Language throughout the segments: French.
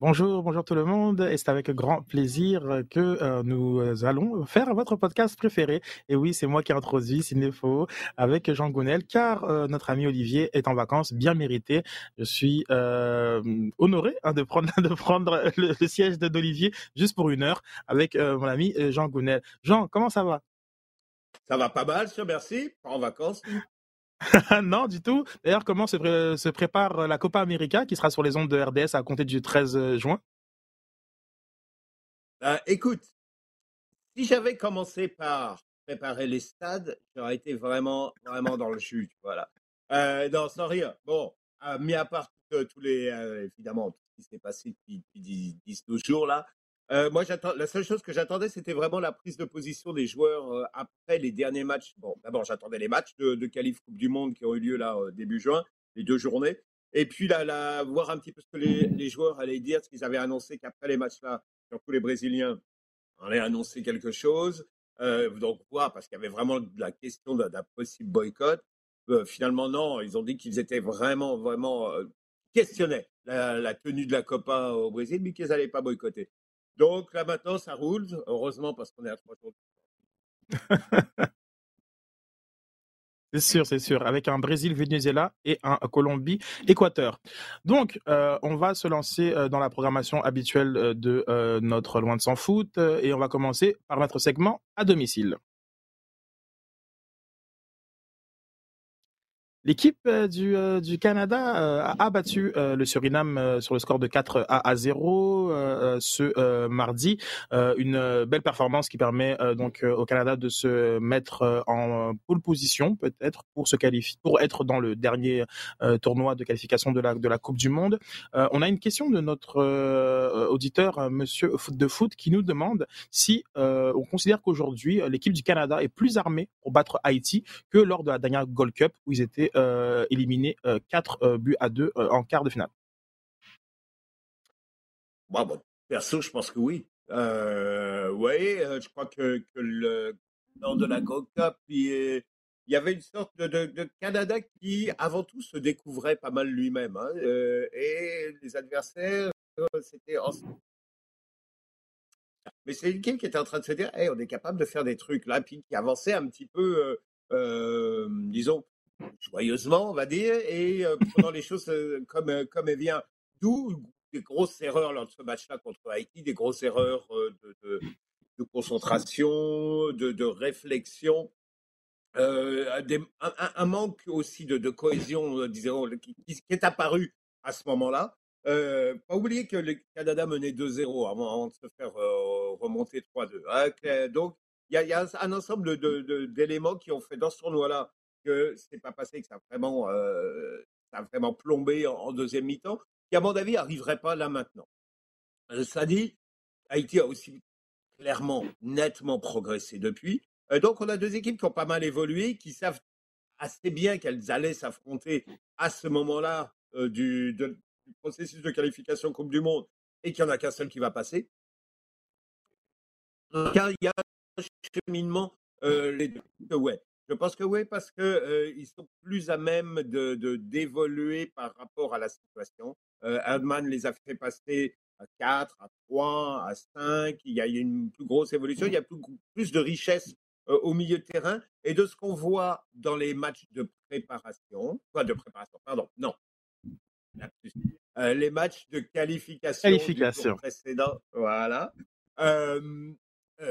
Bonjour, bonjour tout le monde, et c'est avec grand plaisir que euh, nous allons faire votre podcast préféré. Et oui, c'est moi qui introduis Cinéfo avec Jean Gounel, car euh, notre ami Olivier est en vacances, bien mérité. Je suis euh, honoré hein, de prendre le, siège d'Olivier juste pour une heure avec mon ami Jean Gounel. Jean, comment ça va? Ça va pas mal, merci. Pas en vacances. non, du tout. D'ailleurs, comment se, prépare la Copa América qui sera sur les ondes de RDS à compter du 13 euh, juin? Euh, Écoute, si j'avais commencé par préparer les stades, j'aurais été vraiment, vraiment dans le chute. Voilà. Euh, non, sans rire. Bon, mis à part tous les, évidemment, tout ce qui s'est passé depuis, 10-12 jours là, euh, moi, la seule chose que j'attendais, c'était vraiment la prise de position des joueurs euh, après les derniers matchs. Bon, d'abord, j'attendais les matchs de, de qualif Coupe du Monde qui ont eu lieu là euh, début juin, les deux journées. Et puis là, voir un petit peu ce que les, joueurs allaient dire, ce qu'ils avaient annoncé qu'après les matchs-là, surtout les Brésiliens, allaient annoncer quelque chose. donc voir, parce qu'il y avait vraiment la question d'un possible boycott. finalement, non, ils ont dit qu'ils étaient vraiment, vraiment questionnaient la, la, tenue de la Copa au Brésil, mais qu'ils n'allaient pas boycotter. Donc là maintenant, ça roule, heureusement, parce qu'on est à trois jours. C'est sûr, c'est sûr. Avec un Brésil-Venezuela et un Colombie-Équateur. Donc, euh, on va se lancer euh, dans la programmation habituelle euh, de notre Loin de sans foot et on va commencer par notre segment à domicile. L'équipe euh, du, euh, du Canada euh, a battu le Suriname sur le score de 4 à, 0 ce mardi. une belle performance qui permet donc au Canada de se mettre en pole position peut-être pour se qualifier, pour être dans le dernier tournoi de qualification de la de la Coupe du Monde. on a une question de notre auditeur Monsieur de Foot qui nous demande si on considère qu'aujourd'hui l'équipe du Canada est plus armée pour battre Haïti que lors de la dernière Gold Cup où ils étaient éliminé 4 euh, euh, buts à 2 en quart de finale. Bon, perso, je pense que oui. oui, je crois que, que le, lors de la Gold Cup, il, y avait une sorte de, Canada qui, avant tout, se découvrait pas mal lui-même. Hein, et les adversaires, c'était Mais c'est une équipe qui était en train de se dire, on est capable de faire des trucs là, puis qui avançait un petit peu, disons, joyeusement, on va dire, et euh, prenant les choses euh, comme, euh, comme elles viennent. D'où des grosses erreurs lors de ce match-là contre Haïti, des grosses erreurs de, de, concentration, de, de réflexion. un, manque aussi de, cohésion, disons, qui, qui, est apparu à ce moment-là. pas oublier que le Canada menait 2-0 avant, de se faire remonter 3-2. Hein, donc, il y, y, a un ensemble d'éléments qui ont fait dans ce tournoi-là que c'est pas passé, que ça a vraiment, euh, ça a vraiment plombé en, deuxième mi-temps, qui à mon avis n'arriverait pas là maintenant. Euh, ça dit, Haïti a aussi clairement, nettement progressé depuis. Euh, donc on a deux équipes qui ont pas mal évolué, qui savent assez bien qu'elles allaient s'affronter à ce moment-là du, processus de qualification Coupe du Monde et qu'il n'y en a qu'un seul qui va passer. Car il y a un cheminement, les deux. Ouais. Je pense que oui, parce qu'ils ils sont plus à même de d'évoluer par rapport à la situation. Euh, les a fait passer à 4, à 3, à 5. Il y a une plus grosse évolution, il y a plus, plus de richesse au milieu de terrain. Et de ce qu'on voit dans les matchs de préparation, quoi de préparation, pardon, non. les matchs de qualification, qualification. précédent, voilà.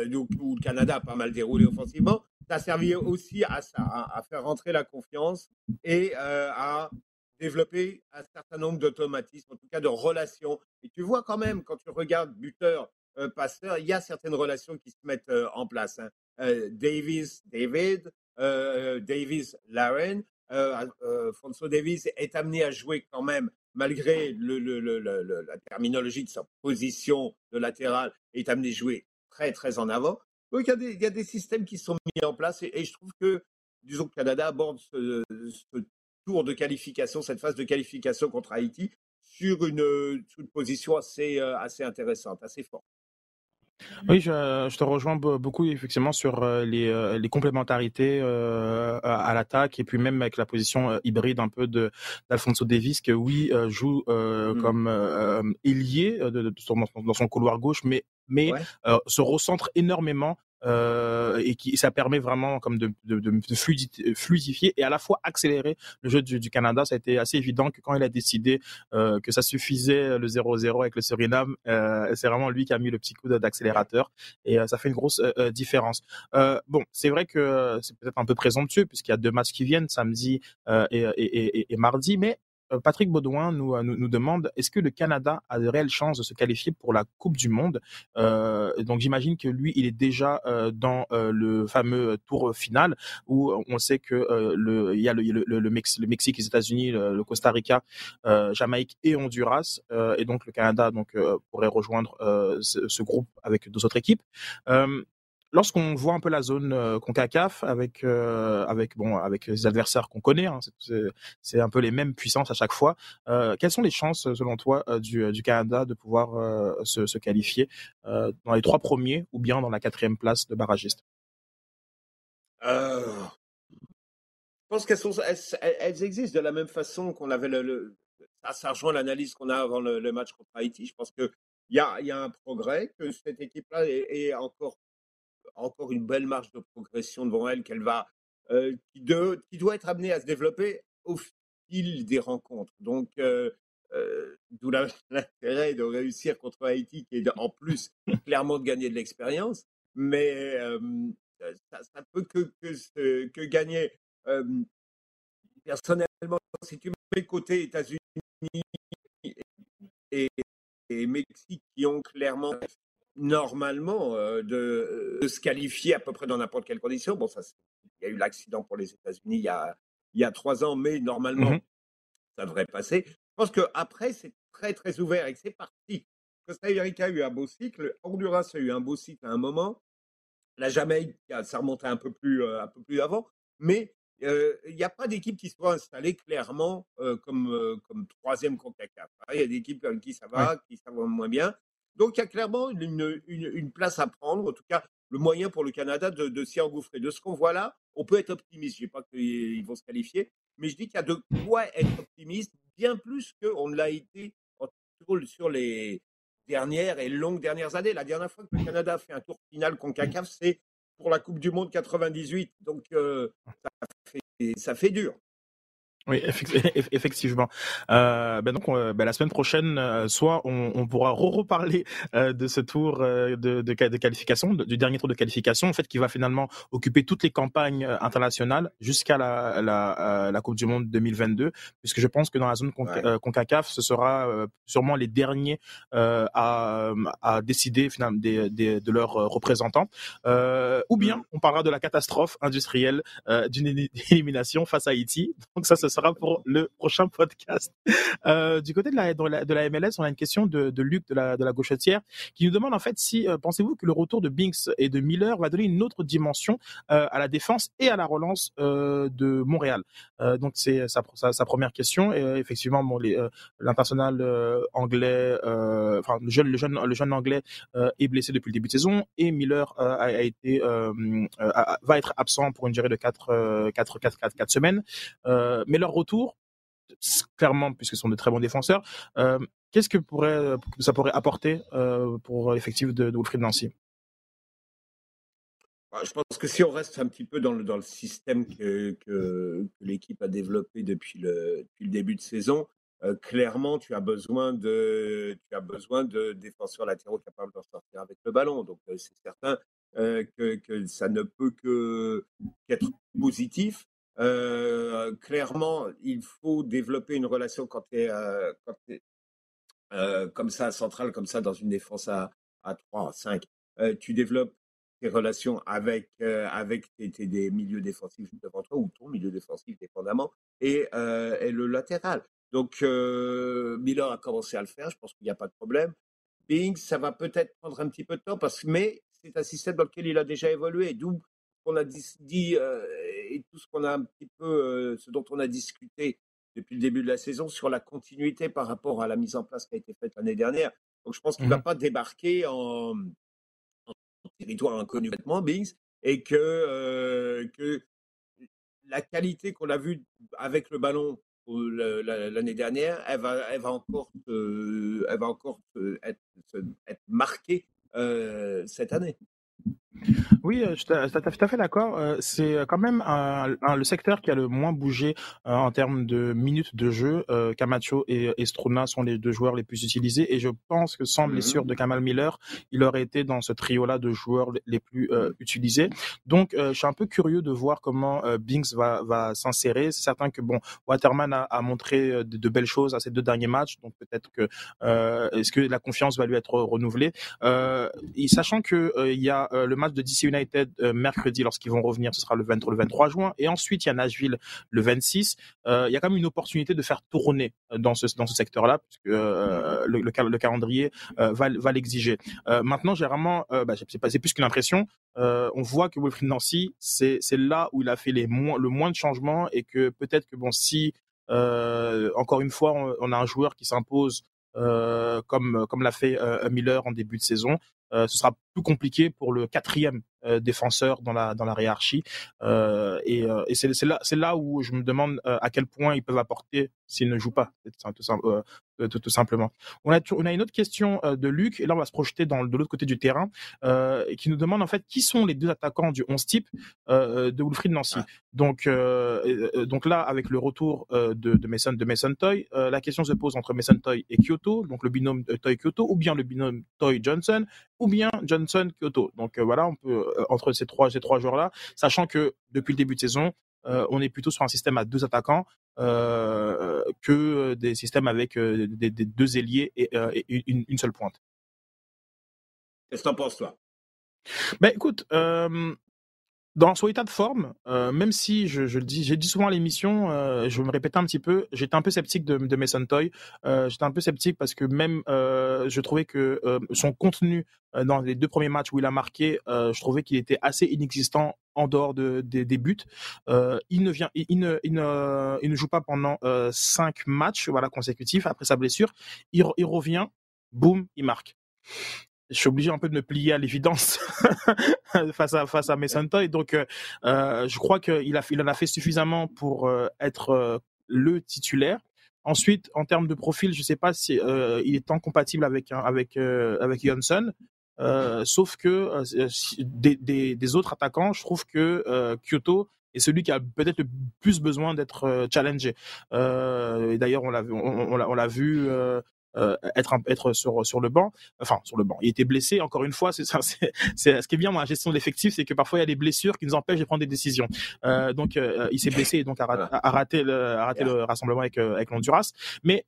Donc, où le Canada a pas mal déroulé offensivement ça a servi aussi à ça, à, faire rentrer la confiance et euh, à développer un certain nombre d'automatismes, en tout cas de relations. Et tu vois quand même, quand tu regardes buteur, euh, passeur, il y a certaines relations qui se mettent euh, en place. Hein. Davis, David, Davis, Laren, François Davis est amené à jouer quand même, malgré la terminologie de sa position de latéral, est amené à jouer très très en avant. Donc il y, a des, systèmes qui sont mis en place et, je trouve que, disons que Canada aborde ce, tour de qualification, cette phase de qualification contre Haïti, sur une, position assez, euh, assez intéressante, assez forte. Oui, je, te rejoins beaucoup effectivement sur euh, les, euh, les complémentarités euh, à l'attaque et puis même avec la position hybride un peu de d'Alfonso Davis que oui joue comme ailier de, dans, son couloir gauche, mais mais se recentre énormément euh, et qui ça permet vraiment comme de, de, de, fluidifier et à la fois accélérer le jeu du, du, Canada. Ça a été assez évident que quand il a décidé euh, que ça suffisait le 0-0 avec le Suriname, euh, c'est vraiment lui qui a mis le petit coup d'accélérateur et euh, ça fait une grosse euh, différence. bon, c'est vrai que c'est peut-être un peu présomptueux puisqu'il y a deux matchs qui viennent samedi et, et, et, et mardi, mais euh, Patrick Baudouin nous, euh, nous, demande est-ce que le Canada a de réelles chances de se qualifier pour la Coupe du Monde? Euh, Donc j'imagine que lui, il est déjà euh, dans euh, le fameux tour final où on sait que le, il y a le, Mexique, les États-Unis, le, Costa Rica, Jamaïque et Honduras, et donc le Canada donc pourrait rejoindre ce, ce, groupe avec deux autres équipes lorsqu'on voit un peu la zone euh, Concacaf avec euh, avec bon avec les adversaires qu'on connaît, hein, c'est un peu les mêmes puissances à chaque fois. Euh, quelles sont les chances, selon toi, euh, du, Canada de pouvoir euh, se, qualifier dans les trois premiers ou bien dans la quatrième place de barragiste? Je pense qu'elles existent de la même façon qu'on avait le, ça, rejoint l'analyse qu'on a avant le, match contre Haïti. Je pense que il y a, y a un progrès, que cette équipe-là est, est encore encore une belle marge de progression devant elle qu'elle va, euh, qui, doit être amenée à se développer au fil des rencontres. Donc, euh, euh, d'où l'intérêt de réussir contre Haïti, qui est en plus clairement de gagner de l'expérience, mais ça, ça, peut que, que, gagner. personnellement, si tu mets côté États-Unis et Mexique qui ont clairement normalement euh, de, de, se qualifier à peu près dans n'importe quelle condition. Bon, ça, il y a eu l'accident pour les États-Unis il y a il y a trois ans, mais normalement mmh ça devrait passer. Je pense que après c'est très très ouvert et que c'est parti. Costa Rica a eu un beau cycle, Honduras a eu un beau cycle à un moment, la Jamaïque ça remontait un peu plus euh, un peu plus avant, mais euh, il n'y a pas d'équipe qui soit installée clairement euh, comme euh, comme troisième CONCACAF. Il y a des équipes avec qui ça va, qui ça va moins bien. Donc il y a clairement une, place à prendre, en tout cas le moyen pour le Canada de, de s'y engouffrer. De ce qu'on voit là, on peut être optimiste. Je ne dis pas qu'ils vont se qualifier, mais je dis qu'il y a de quoi être optimiste, bien plus qu'on ne l'a été sur les dernières et longues dernières années. La dernière fois que le Canada a fait un tour final CONCACAF, c'est pour la Coupe du Monde 98. Donc euh, ça, fait, ça fait dur. Oui, effectivement. Euh, ben donc, ben la semaine prochaine, euh, soit on, on pourra reparler euh, de ce tour euh, de, de, de qualification, du dernier tour de qualification, en fait, qui va finalement occuper toutes les campagnes internationales jusqu'à la, la, la, Coupe du Monde 2022, puisque je pense que dans la zone ouais. Concacaf, ce sera sûrement les derniers à, à décider finalement des, des, de leurs représentants. ou bien, mm. on parlera de la catastrophe industrielle d'une élimination face à Haïti. Donc ça, ce sera pour le prochain podcast. Euh, du côté de la, de la, MLS, on a une question de, Luc de la, de la gauchetière qui nous demande en fait si euh, pensez-vous que le retour de Binks et de Miller va donner une autre dimension euh, à la défense et à la relance de Montréal? Donc c'est sa, sa, première question. Effectivement, l'international anglais, enfin le jeune, le jeune, le jeune anglais est blessé depuis le début de saison et Miller a, été va être absent pour une durée de 4 4 4 4, 4 semaines. mais leur retour, clairement, puisque ce sont de très bons défenseurs, euh, qu'est-ce que pourrait, ça pourrait apporter euh, pour l'effectif de, de Wilfried Nancy? Bah, je pense que si on reste un petit peu dans le, système que, que, que l'équipe a développé depuis le, début de saison, euh, clairement, tu as besoin de, défenseurs latéraux capables d'en sortir avec le ballon. Donc, euh, c'est certain euh, que, que, ça ne peut que qu'être positif. Euh, clairement, il faut développer une relation quand tu es, euh, euh, comme ça, central, comme ça, dans une défense à, à 3, à 5. Euh, tu développes tes relations avec, avec tes, des milieux défensifs devant toi ou ton milieu défensif dépendamment et, et le latéral. Donc, Miller a commencé à le faire, je pense qu'il n'y a pas de problème. Bing, ça va peut-être prendre un petit peu de temps, parce, mais c'est un système dans lequel il a déjà évolué, d'où on a dit, et tout ce qu'on a un petit peu, euh, ce dont on a discuté depuis le début de la saison sur la continuité par rapport à la mise en place qui a été faite l'année dernière. Donc je pense qu'il ne mmh. va pas débarquer en, territoire inconnu complètement, Bings, et que, que la qualité qu'on a vue avec le ballon l'année dernière, elle va, elle va encore, elle va encore être, être marquée cette année. Oui, je suis tout à fait d'accord. C'est quand même le secteur qui a le moins bougé en termes de minutes de jeu. Camacho et, Struna sont les deux joueurs les plus utilisés et je pense que sans blessure mmh de Kamal Miller, il aurait été dans ce trio-là de joueurs les plus utilisés. Donc, je suis un peu curieux de voir comment Binks va, va s'insérer. C'est certain que bon, Waterman a, montré de, belles choses à ces deux derniers matchs, donc peut-être que est-ce que la confiance va lui être renouvelée? et sachant que il y a le match de DC United euh, mercredi lorsqu'ils vont revenir, ce sera le, 23, le 23 juin. Et ensuite, il y a Nashville le 26. Euh, il y a quand même une opportunité de faire tourner euh, dans ce, dans ce secteur-là, puisque le, le, calendrier va, va l'exiger. maintenant, j'ai vraiment, bah, c'est plus qu'une impression. on voit que Wilfried Nancy, c'est là où il a fait les le moins de changements et que peut-être que bon, si encore une fois, on, a un joueur qui s'impose comme comme l'a fait Miller en début de saison. Ce sera plus compliqué pour le quatrième défenseur dans la dans la hiérarchie. et, et c'est là c'est là où je me demande à quel point ils peuvent apporter s'ils ne jouent pas tout, tout, simplement. On a on a une autre question de Luc et là on va se projeter dans de l'autre côté du terrain qui nous demande en fait qui sont les deux attaquants du 11 type de Wilfried Nancy. Ah. Donc donc là avec le retour de, de Mason de Mason Toy, la question se pose entre Mason Toy et Kyoto donc le binôme euh, Toy Kyoto, ou bien le binôme Toy Johnson, ou bien Johnson Kyoto. Donc euh, voilà, on peut euh, entre ces trois ces trois joueurs là, sachant que depuis le début de saison, on est plutôt sur un système à deux attaquants que des systèmes avec des, deux ailiers et, une, seule pointe. Qu'est-ce que t'en penses toi? Ben écoute, dans son état de forme, euh, même si je, le dis, j'ai dit souvent à l'émission, euh, je me répéter un petit peu, j'étais un peu sceptique de, de Mason Toy. Euh, j'étais un peu sceptique parce que même euh, je trouvais que son contenu dans les deux premiers matchs où il a marqué, je trouvais qu'il était assez inexistant en dehors de, des buts. il ne vient, il, ne, joue pas pendant cinq matchs, voilà consécutifs après sa blessure. Il revient, boum, il marque je suis obligé un peu de me plier à l'évidence face à face à. Donc, euh, euh, je crois qu'il a, il en a fait suffisamment pour euh, être le titulaire. Ensuite, en termes de profil, je ne sais pas si il est tant compatible avec avec avec Johnson. sauf que des, des, autres attaquants, je trouve que Kyoto est celui qui a peut-être le plus besoin d'être challengé. d'ailleurs, on l'a on, on l'a vu être être sur sur le banc, enfin sur le banc. Il était blessé. Encore une fois, c'est c'est ce qui est bien dans la gestion de l'effectif, c'est que parfois il y a des blessures qui nous empêchent de prendre des décisions. Euh, donc euh, il s'est blessé et donc a, raté le a raté le rassemblement avec avec l'Honduras. Mais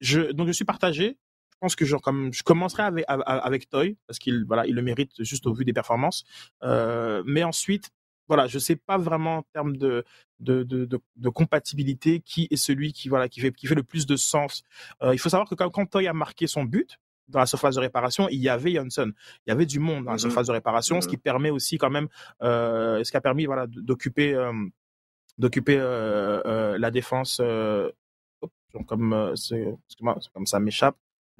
je donc je suis partagé. Je pense que je, comme, je commencerai avec, avec Toy parce qu'il voilà il le mérite juste au vu des performances. Euh, mais ensuite voilà, je sais pas vraiment en termes de de, de, de, compatibilité qui est celui qui voilà qui fait qui fait le plus de sens. Euh, il faut savoir que quand, quand Toy a marqué son but dans la surface de réparation, il y avait Johnson, il y avait du monde dans la mmh surface de réparation, ce mmh qui permet aussi quand même, euh, ce qui a permis voilà d'occuper euh, d'occuper euh, la défense. comme c'est comme ça m'échappe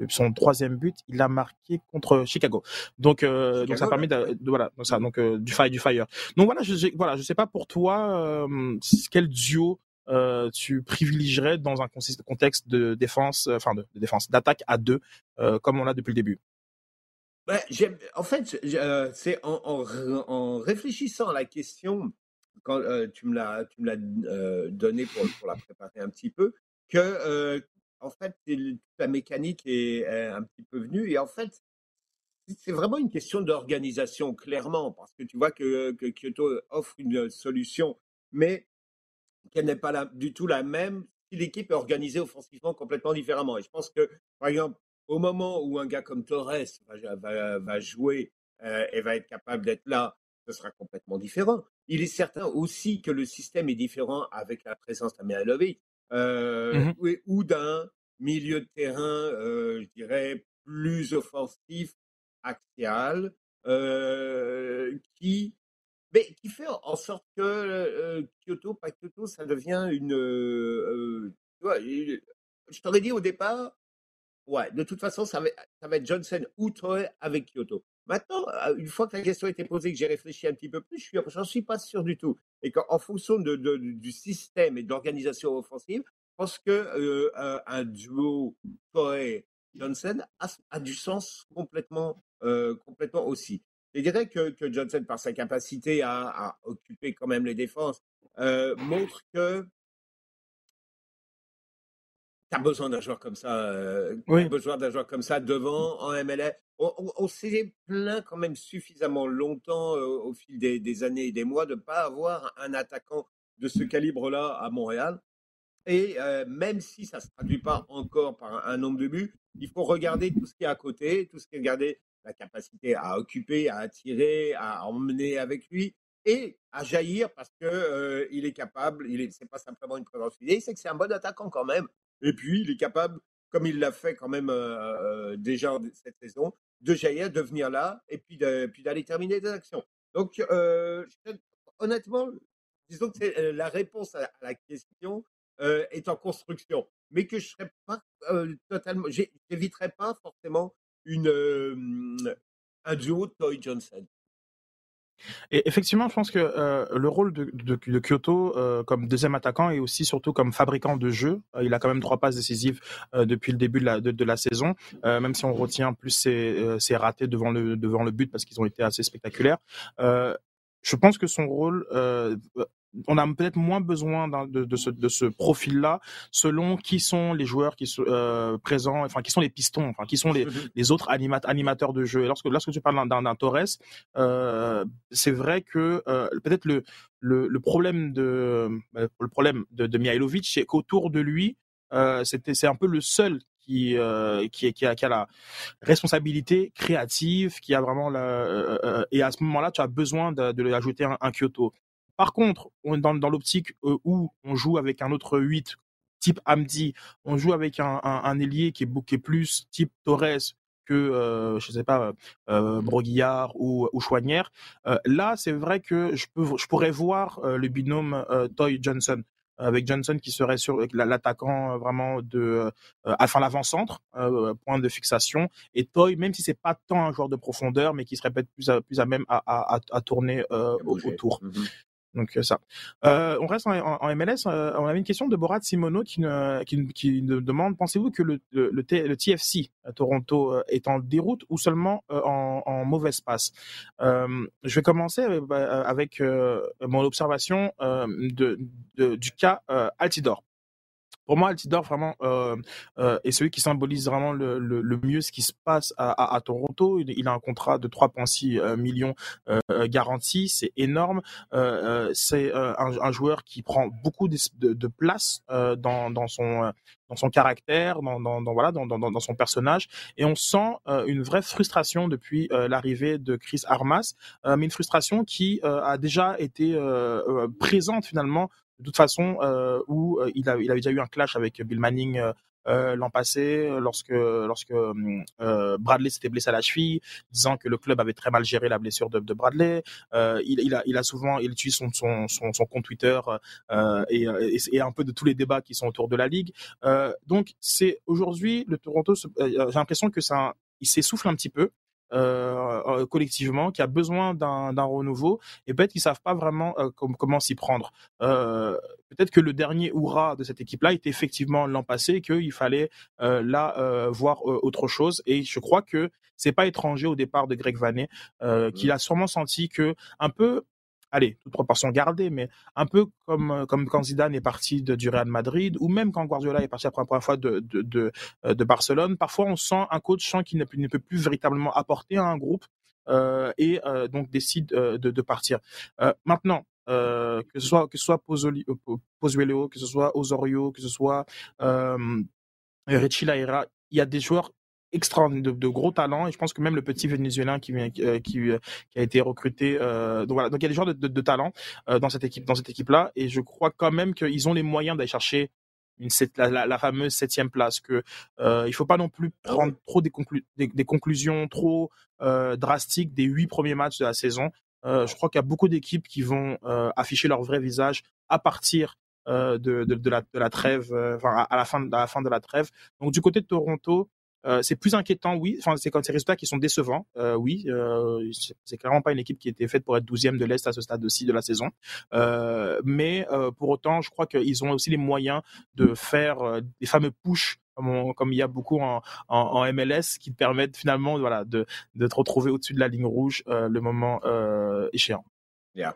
son troisième but, il a marqué contre Chicago. Donc, euh, donc ça permet de, voilà, donc ça, donc euh, du fire, du fire. Donc voilà, je, voilà, je sais pas pour toi euh, quel duo euh, tu privilégierais dans un contexte de défense, enfin de, défense, d'attaque à deux, comme on l'a depuis le début? Ben, en fait, c'est en, en, en, réfléchissant à la question quand tu me l'as, tu me l'as donné pour, pour la préparer un petit peu, que en fait, la mécanique est, un petit peu venue. Et en fait, c'est vraiment une question d'organisation, clairement, parce que tu vois que, Kyoto offre une solution, mais qu'elle n'est pas du tout la même si l'équipe est organisée offensivement complètement différemment. Et je pense que, par exemple, au moment où un gars comme Torres va, jouer euh, et va être capable d'être là, ce sera complètement différent. Il est certain aussi que le système est différent avec la présence d'Amihailovic. Euh, mmh ou, d'un milieu de terrain, euh, je dirais, plus offensif, axial, euh, qui, mais qui fait en sorte que Kyoto, pas Kyoto, ça devient une. tu vois, je t'aurais dit au départ, ouais, de toute façon, ça va, ça va être Johnson ou Toei avec Kyoto. Maintenant, une fois que la question a été posée, que j'ai réfléchi un petit peu plus, je n'en suis, pas sûr du tout. Et qu'en fonction du système et de l'organisation offensive, je pense que un duo Toei Johnson a, du sens complètement, complètement aussi. Je dirais que, que, Johnson, par sa capacité à, à occuper quand même les défenses, montre que tu as besoin d'un joueur comme ça. as besoin d'un joueur comme ça devant en MLS. On, s'est plaint quand même suffisamment longtemps au fil des, années et des mois de ne pas avoir un attaquant de ce calibre-là à Montréal. Et même si ça ne se traduit pas encore par un, nombre de buts, il faut regarder tout ce qui est à côté, tout ce qui est regarder la capacité à occuper, à attirer, à emmener avec lui et à jaillir parce que il est capable. Il est, pas simplement une présence physique, c'est que c'est un bon attaquant quand même. Et puis, il est capable, comme il l'a fait quand même euh, euh, déjà cette saison, de jaillir, de venir là et puis, d'aller terminer des actions. Donc, euh, honnêtement, disons que la réponse à, la question est en construction, mais que je serais pas totalement, j'éviterais pas forcément une, un duo Toy Johnson. Et effectivement, je pense que euh, le rôle de, Kyoto euh, comme deuxième attaquant et aussi surtout comme fabricant de jeux, euh, il a quand même trois passes décisives depuis le début de la, saison, même si on retient plus ses, ses, ratés devant le, devant le but parce qu'ils ont été assez spectaculaires. je pense que son rôle on a peut-être moins besoin de, de, ce, de ce profil-là selon qui sont les joueurs qui sont euh, présents, enfin qui sont les pistons, enfin qui sont les, les autres animateurs de jeu. Et lorsque lorsque tu parles d'un Torres, euh, c'est vrai que euh, peut-être le, le, le problème de le problème de, de Mihailovic, c'est qu'autour de lui, c'était c'est un peu le seul qui, qui, qui, a, qui, a, la responsabilité créative, qui a vraiment la, et à ce moment-là, tu as besoin de, de lui ajouter un, un Kyoto. Par contre, on est dans, dans l'optique euh, où on joue avec un autre 8 type Amdi, on joue avec un, un, ailier qui est, bouqué plus type Torres que euh, je sais pas euh, Broguillard ou, ou Chouanière. Euh, là, c'est vrai que je peux je pourrais voir le binôme Toy Johnson avec Johnson qui serait sur l'attaquant vraiment de enfin l'avant-centre point de fixation et Toy même si c'est pas tant un joueur de profondeur mais qui serait peut-être plus à, plus à même à, à, à tourner autour. Mm-hmm. Donc euh, ça. Euh, on reste en, MLS. Euh, on avait une question de Borat Simono qui, qui, demande pensez-vous que le, le, TFC à Toronto est en déroute ou seulement en, mauvaise passe? Je vais commencer avec mon observation de, du cas Altidor. Pour moi, Altidore vraiment euh, euh, est celui qui symbolise vraiment le, le, le, mieux ce qui se passe à, à, à Toronto. Il, a un contrat de 3,6 euh, millions euh, garanti, c'est énorme. Euh, c'est un, un, joueur qui prend beaucoup de, de, de place dans, dans son dans son caractère, dans, dans, dans voilà, dans, dans, dans, son personnage, et on sent une vraie frustration depuis l'arrivée de Chris Armas, mais une frustration qui a déjà été présente finalement de toute façon, euh, où euh, il, a, avait déjà eu un clash avec Bill Manning euh, l'an passé, lorsque lorsque Bradley s'était blessé à la cheville, disant que le club avait très mal géré la blessure de, Bradley. Il, a, souvent, il utilise son, son, son, son compte Twitter et, et, et, un peu de tous les débats qui sont autour de la ligue. donc c'est aujourd'hui le Toronto, j'ai l'impression que ça, il s'essouffle un petit peu. Euh, euh, collectivement, qui a besoin d'un renouveau, et peut-être qu'ils savent pas vraiment euh, comment s'y prendre. peut-être que le dernier hurrah de cette équipe-là était effectivement l'an passé, qu'il fallait là voir autre chose. Et je crois que c'est pas étranger au départ de Greg Vanet, qu'il a sûrement senti que un peu allez, toute proportion gardée, mais un peu comme, euh, comme quand Zidane est parti de, du Real Madrid, ou même quand Guardiola est parti la première fois de, de, de, euh, Barcelone, parfois on sent un coach qui ne, ne peut plus véritablement apporter à un groupe euh, et donc décide de, de partir. maintenant, que ce soit que ce soit Pozuelo, que ce soit Osorio, que ce soit Richie Laira, il y a des joueurs extraordinaire, de, de, gros talents. Et je pense que même le petit vénézuélien qui, qui, euh, qui, euh, qui a été recruté. Euh, donc voilà, donc il y a des joueurs de, de, de talent euh, dans cette équipe, dans cette équipe-là. Et je crois quand même qu'ils ont les moyens d'aller chercher une, la, la, la, fameuse septième place. Que euh, il faut pas non plus ah prendre trop des, conclu des, des, conclusions trop euh, drastiques des huit premiers matchs de la saison. je crois qu'il y a beaucoup d'équipes qui vont afficher leur vrai visage à partir de, de, de, la, de la trêve, enfin à, la fin, à la fin de la trêve. Donc du côté de Toronto, Euh, c'est plus inquiétant, oui. Enfin, c'est quand ces résultats qui sont décevants, euh, oui. Euh, c'est clairement pas une équipe qui était faite pour être douzième de l'Est à ce stade-ci de la saison. Euh, mais pour autant, je crois qu'ils ont aussi les moyens de faire des fameux push comme, il y a beaucoup en, MLS qui permettent finalement voilà de, de te retrouver au-dessus de la ligne rouge le moment échéant. Yeah.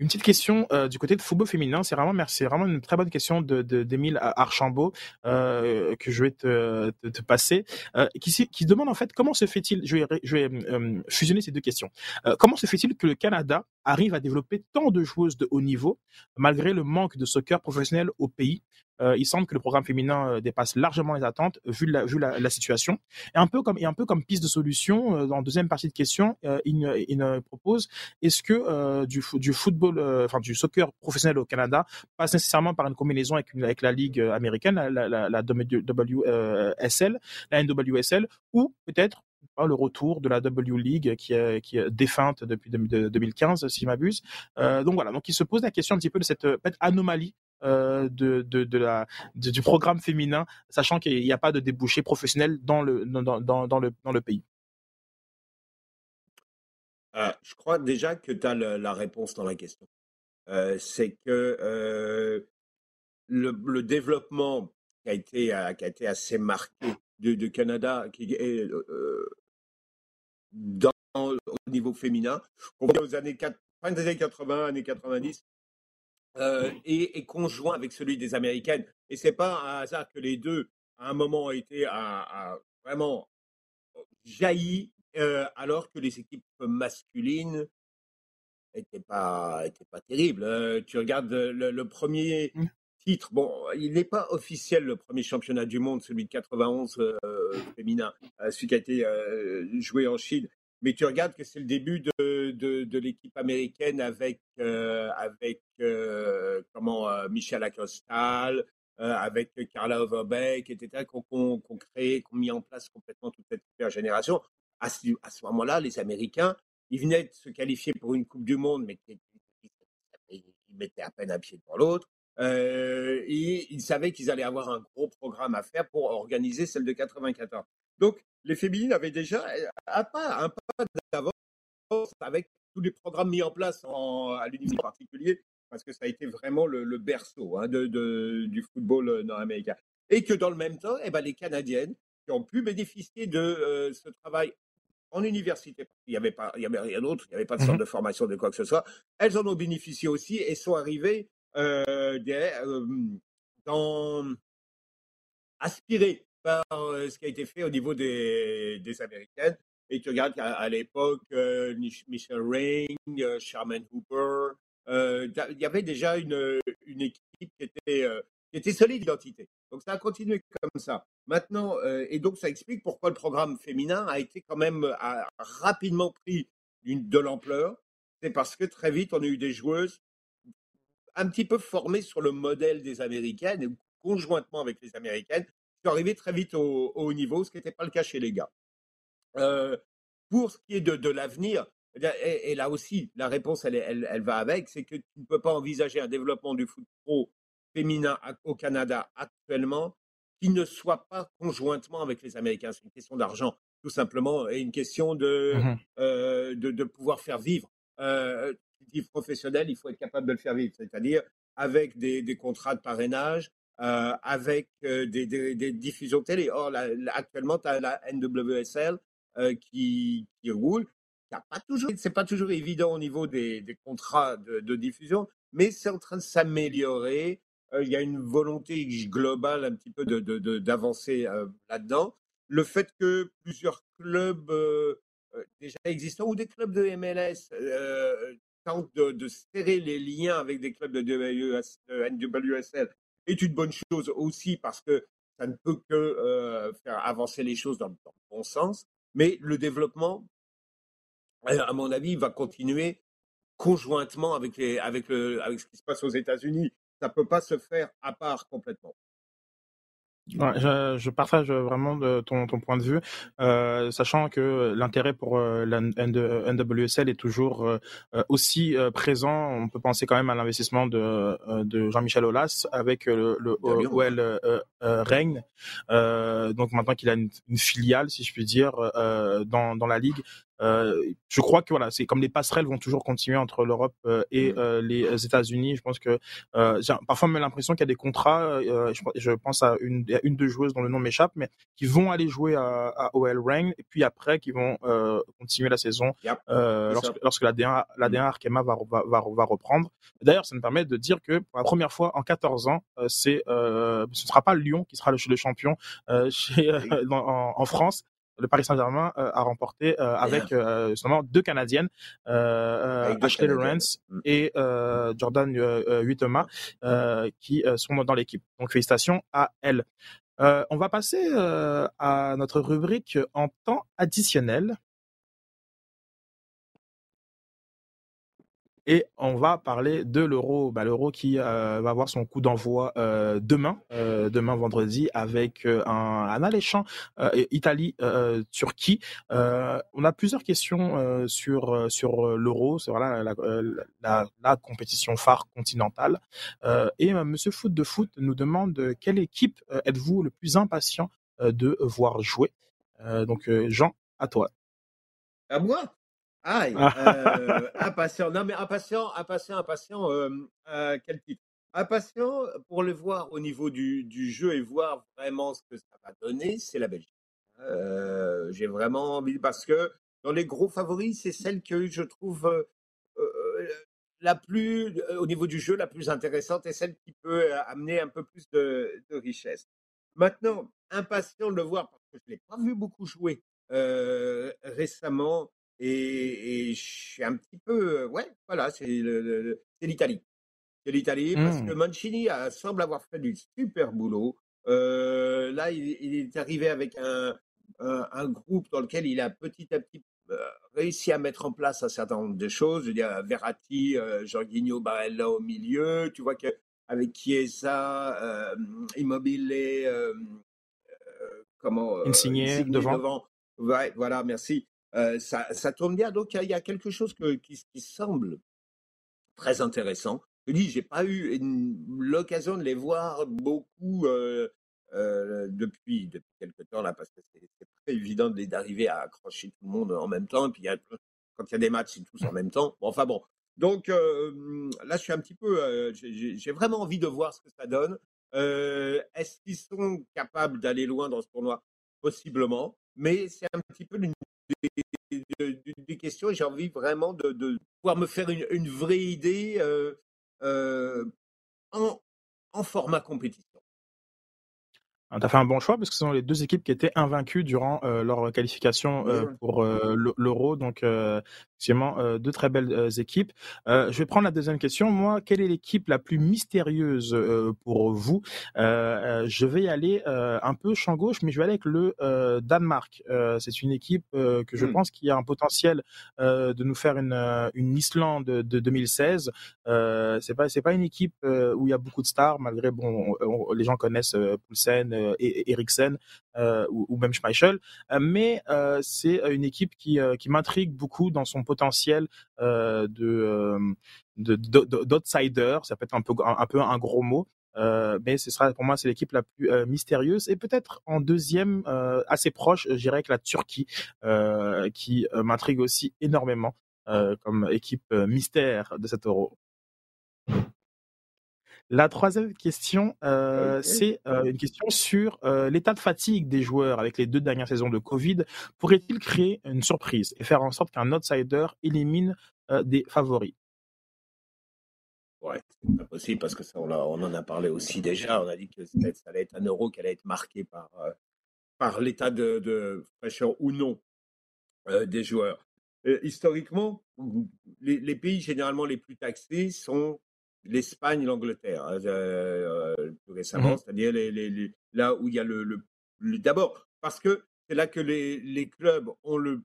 Une petite question euh, du côté de football féminin, c'est vraiment merci, vraiment une très bonne question de d'Émile Archambault euh, que je vais te, te, te passer, euh, qui, qui demande en fait comment se fait-il, je vais, je vais euh, fusionner ces deux questions, euh, comment se fait-il que le Canada arrive à développer tant de joueuses de haut niveau malgré le manque de soccer professionnel au pays? Euh, il semble que le programme féminin euh, dépasse largement les attentes vu la, vu la, la situation. Et un peu comme et un peu comme piste de solution, euh, dans deuxième partie de question, euh, il, il propose est-ce que du, du football, euh, enfin du soccer professionnel au Canada passe nécessairement par une combinaison avec, la ligue américaine, la, WSL, la NWSL, ou peut-être le retour de la W League qui est, qui est défunte depuis 2015, si je m'abuse. Euh, donc voilà, donc il se pose la question un petit peu de cette anomalie euh, du programme féminin, sachant qu'il n'y a pas de débouché professionnel dans le pays euh, Je crois déjà que tu as la réponse dans la question. Euh, C'est que euh, le, développement qui a été, assez marqué du, Canada, qui est au niveau féminin, voit aux années 4, fin des années 80, années 90, euh, et, et, conjoint avec celui des Américaines. Et c'est pas un hasard que les deux, à un moment, ont été vraiment jailli, euh, alors que les équipes masculines n'étaient pas, étaient pas terribles. Euh, tu regardes le, le premier mmh. titre, bon, il n'est pas officiel le premier championnat du monde, celui de 91 euh, féminin, celui qui a été joué en Chine mais tu regardes que c'est le début de, de, de l'équipe américaine avec, euh, avec euh, comment, euh, Michel Acostal, euh, avec Carla Overbeck, etc., qu'on qu qu créé, qu'on mis en place complètement toute cette super génération. À ce, moment-là, les Américains, ils venaient de se qualifier pour une Coupe du Monde, mais ils mettaient à peine un pied devant l'autre. Euh, ils savaient qu'ils allaient avoir un gros programme à faire pour organiser celle de 94. Donc, les féminines avaient déjà un pas, un d'avance avec tous les programmes mis en place en, à l'université particulier, parce que ça a été vraiment le, berceau hein, du football nord-américain. Et que dans le même temps, eh ben, les Canadiennes qui ont pu bénéficier de euh, ce travail en université, il n'y avait, pas, il y avait rien d'autre, il n'y avait pas de centre de formation de quoi que ce soit, elles en ont bénéficié aussi et sont arrivées euh, des, euh, dans aspirées par euh, ce qui a été fait au niveau des, des Américaines. Et tu regardes à, à l'époque, Michelle Ring, Sherman Hooper, il y avait déjà une, une équipe qui était, qui était solide d'identité. Donc ça a continué comme ça. Maintenant, euh, et donc ça explique pourquoi le programme féminin a été quand même a rapidement pris de l'ampleur. C'est parce que très vite on a eu des joueuses un petit peu formées sur le modèle des américaines conjointement avec les américaines suis arrivé très vite au, niveau, ce qui n'était pas le cas chez les gars. Euh, pour ce qui est de, de l'avenir, et, et, là aussi, la réponse, elle, elle, elle va avec, c'est que tu ne peux pas envisager un développement du foot pro féminin au Canada actuellement qui ne soit pas conjointement avec les Américains. C'est une question d'argent, tout simplement, et une question de, mmh. euh, de, de, pouvoir faire vivre. Euh, professionnel, il faut être capable de le faire vivre, c'est-à-dire avec des, des contrats de parrainage, euh, avec euh, des, des, des, diffusions télé. Or, actuellement, tu as la NWSL euh, qui, qui roule. Toujours, c'est pas toujours évident au niveau des, des contrats de, de, diffusion, mais c'est en train de s'améliorer. Euh, il y a une volonté globale un petit peu de, de, d'avancer euh, là-dedans. Le fait que plusieurs clubs euh, déjà existants ou des clubs de MLS tentent de, de serrer les liens avec des clubs de, de NWSL est une bonne chose aussi parce que ça ne peut que faire avancer les choses dans, dans, le bon sens. Mais le développement, à mon avis, va continuer conjointement avec, les, avec, le, avec ce qui se passe aux États-Unis. Ça ne peut pas se faire à part complètement. Ouais, je, je, partage vraiment de ton, ton, point de vue, euh, sachant que l'intérêt pour euh, la NWSL est toujours euh, aussi euh, présent. On peut penser quand même à l'investissement de, de Jean-Michel Aulas avec le, le OL donc maintenant qu'il a une, une, filiale, si je puis dire, dans, dans la ligue, euh, je crois que voilà, c'est comme les passerelles vont toujours continuer entre l'Europe euh, et mmh. euh, les États-Unis. Je pense que j'ai parfois même l'impression qu'il y a des contrats. Je, je, pense à une, à une deux joueuses dont le nom m'échappe, mais qui vont aller jouer à, à OL Reign et puis après qui vont continuer la saison yep. lorsque, lorsque la D1, la D1 Arkema va, va, va, va reprendre. D'ailleurs, ça me permet de dire que pour la première fois en 14 ans, c'est ce ne sera pas Lyon qui sera le, le champion chez, dans, en, en France le Paris Saint-Germain euh, a remporté euh, avec euh, justement deux Canadiennes, Ashley Lawrence et Jordan Huitema, qui sont dans l'équipe. Donc félicitations à elles. on va passer à notre rubrique en temps additionnel. Et on va parler de l'euro, bah, l'euro qui euh, va avoir son coup d'envoi euh, demain, euh, demain vendredi, avec un, un, alléchant Italie-Turquie. on a plusieurs questions sur sur l'euro, c'est voilà la, la, la, compétition phare continentale. et Monsieur Foot de Foot nous demande quelle équipe êtes-vous le plus impatient de voir jouer? donc Jean, à toi. À moi? Aïe, euh, impatient. Non, mais impatient, impatient, impatient. Euh, euh, quel titre? Impatient pour le voir au niveau du, du, jeu et voir vraiment ce que ça va donner, c'est la Belgique. Euh, J'ai vraiment envie parce que dans les gros favoris, c'est celle que je trouve la plus, au niveau du jeu, la plus intéressante et celle qui peut amener un peu plus de, de richesse. Maintenant, impatient de le voir parce que je l'ai pas vu beaucoup jouer récemment et, et, je suis un petit peu, ouais, voilà, c'est l'Italie. C'est l'Italie parce que mmh. Mancini a, semble avoir fait du super boulot. Euh, là, il, il, est arrivé avec un, un, un, groupe dans lequel il a petit à petit euh, réussi à mettre en place un certain nombre de choses. Je veux dire, Verratti, euh, Jorginho, Barella au milieu. Tu vois que avec Chiesa, euh, Immobile, comment Insigné, Insigné devant. devant. Ouais, voilà, merci. Ça, ça, tourne bien. Donc, il y, a quelque chose qui, semble très intéressant. Je dis, j'ai pas eu l'occasion de les voir beaucoup depuis, depuis quelque temps là, parce que c'est pas évident d'arriver à accrocher tout le monde en même temps. Et puis, y quand il y a des matchs, c'est tous en même temps. Bon, enfin bon. Donc là, je suis un petit peu, j'ai vraiment envie de voir ce que ça donne. Est-ce qu'ils sont capables d'aller loin dans ce tournoi? Possiblement, mais c'est un petit peu une des, des questions et j'ai envie vraiment de, de, pouvoir me faire une, une vraie idée euh, euh, en, en format compétition. Tu as fait un bon choix parce que ce sont les deux équipes qui étaient invaincues durant euh, leur qualification pour l'Euro. Donc, effectivement, deux très belles équipes. je vais prendre la deuxième question. Moi, quelle est l'équipe la plus mystérieuse pour vous? Je vais y aller un peu champ gauche, mais je vais aller avec le Danemark. C'est une équipe que je mmh. pense qui a un potentiel de nous faire une, une Islande de, de 2016. c'est pas c'est pas une équipe où il y a beaucoup de stars, malgré bon, les gens connaissent Poulsen euh, et Eriksen euh, ou, ou, même Schmeichel, euh, mais c'est une équipe qui, qui m'intrigue beaucoup dans son potentiel de d'outsider. Ça peut être un peu un, gros mot, euh, mais ce sera pour moi c'est l'équipe la plus euh, mystérieuse et peut-être en deuxième euh, assez proche, dirais que la Turquie qui m'intrigue aussi énormément comme équipe mystère de cet Euro. La troisième question, euh, c'est euh, une question sur euh, l'état de fatigue des joueurs avec les deux dernières saisons de Covid. Pourrait-il créer une surprise et faire en sorte qu'un outsider élimine des favoris? Ouais, c'est pas possible parce que ça, on, on, en a parlé aussi déjà. On a dit que ça allait être un euro qui allait être marqué par, par l'état de, de, fraîcheur ou non des joueurs. historiquement, les, les, pays généralement les plus taxés sont l'Espagne, l'Angleterre, hein, euh, plus récemment, mmh. c'est-à-dire les, les, les, là où il y a le, le, le d'abord parce que c'est là que les, clubs ont le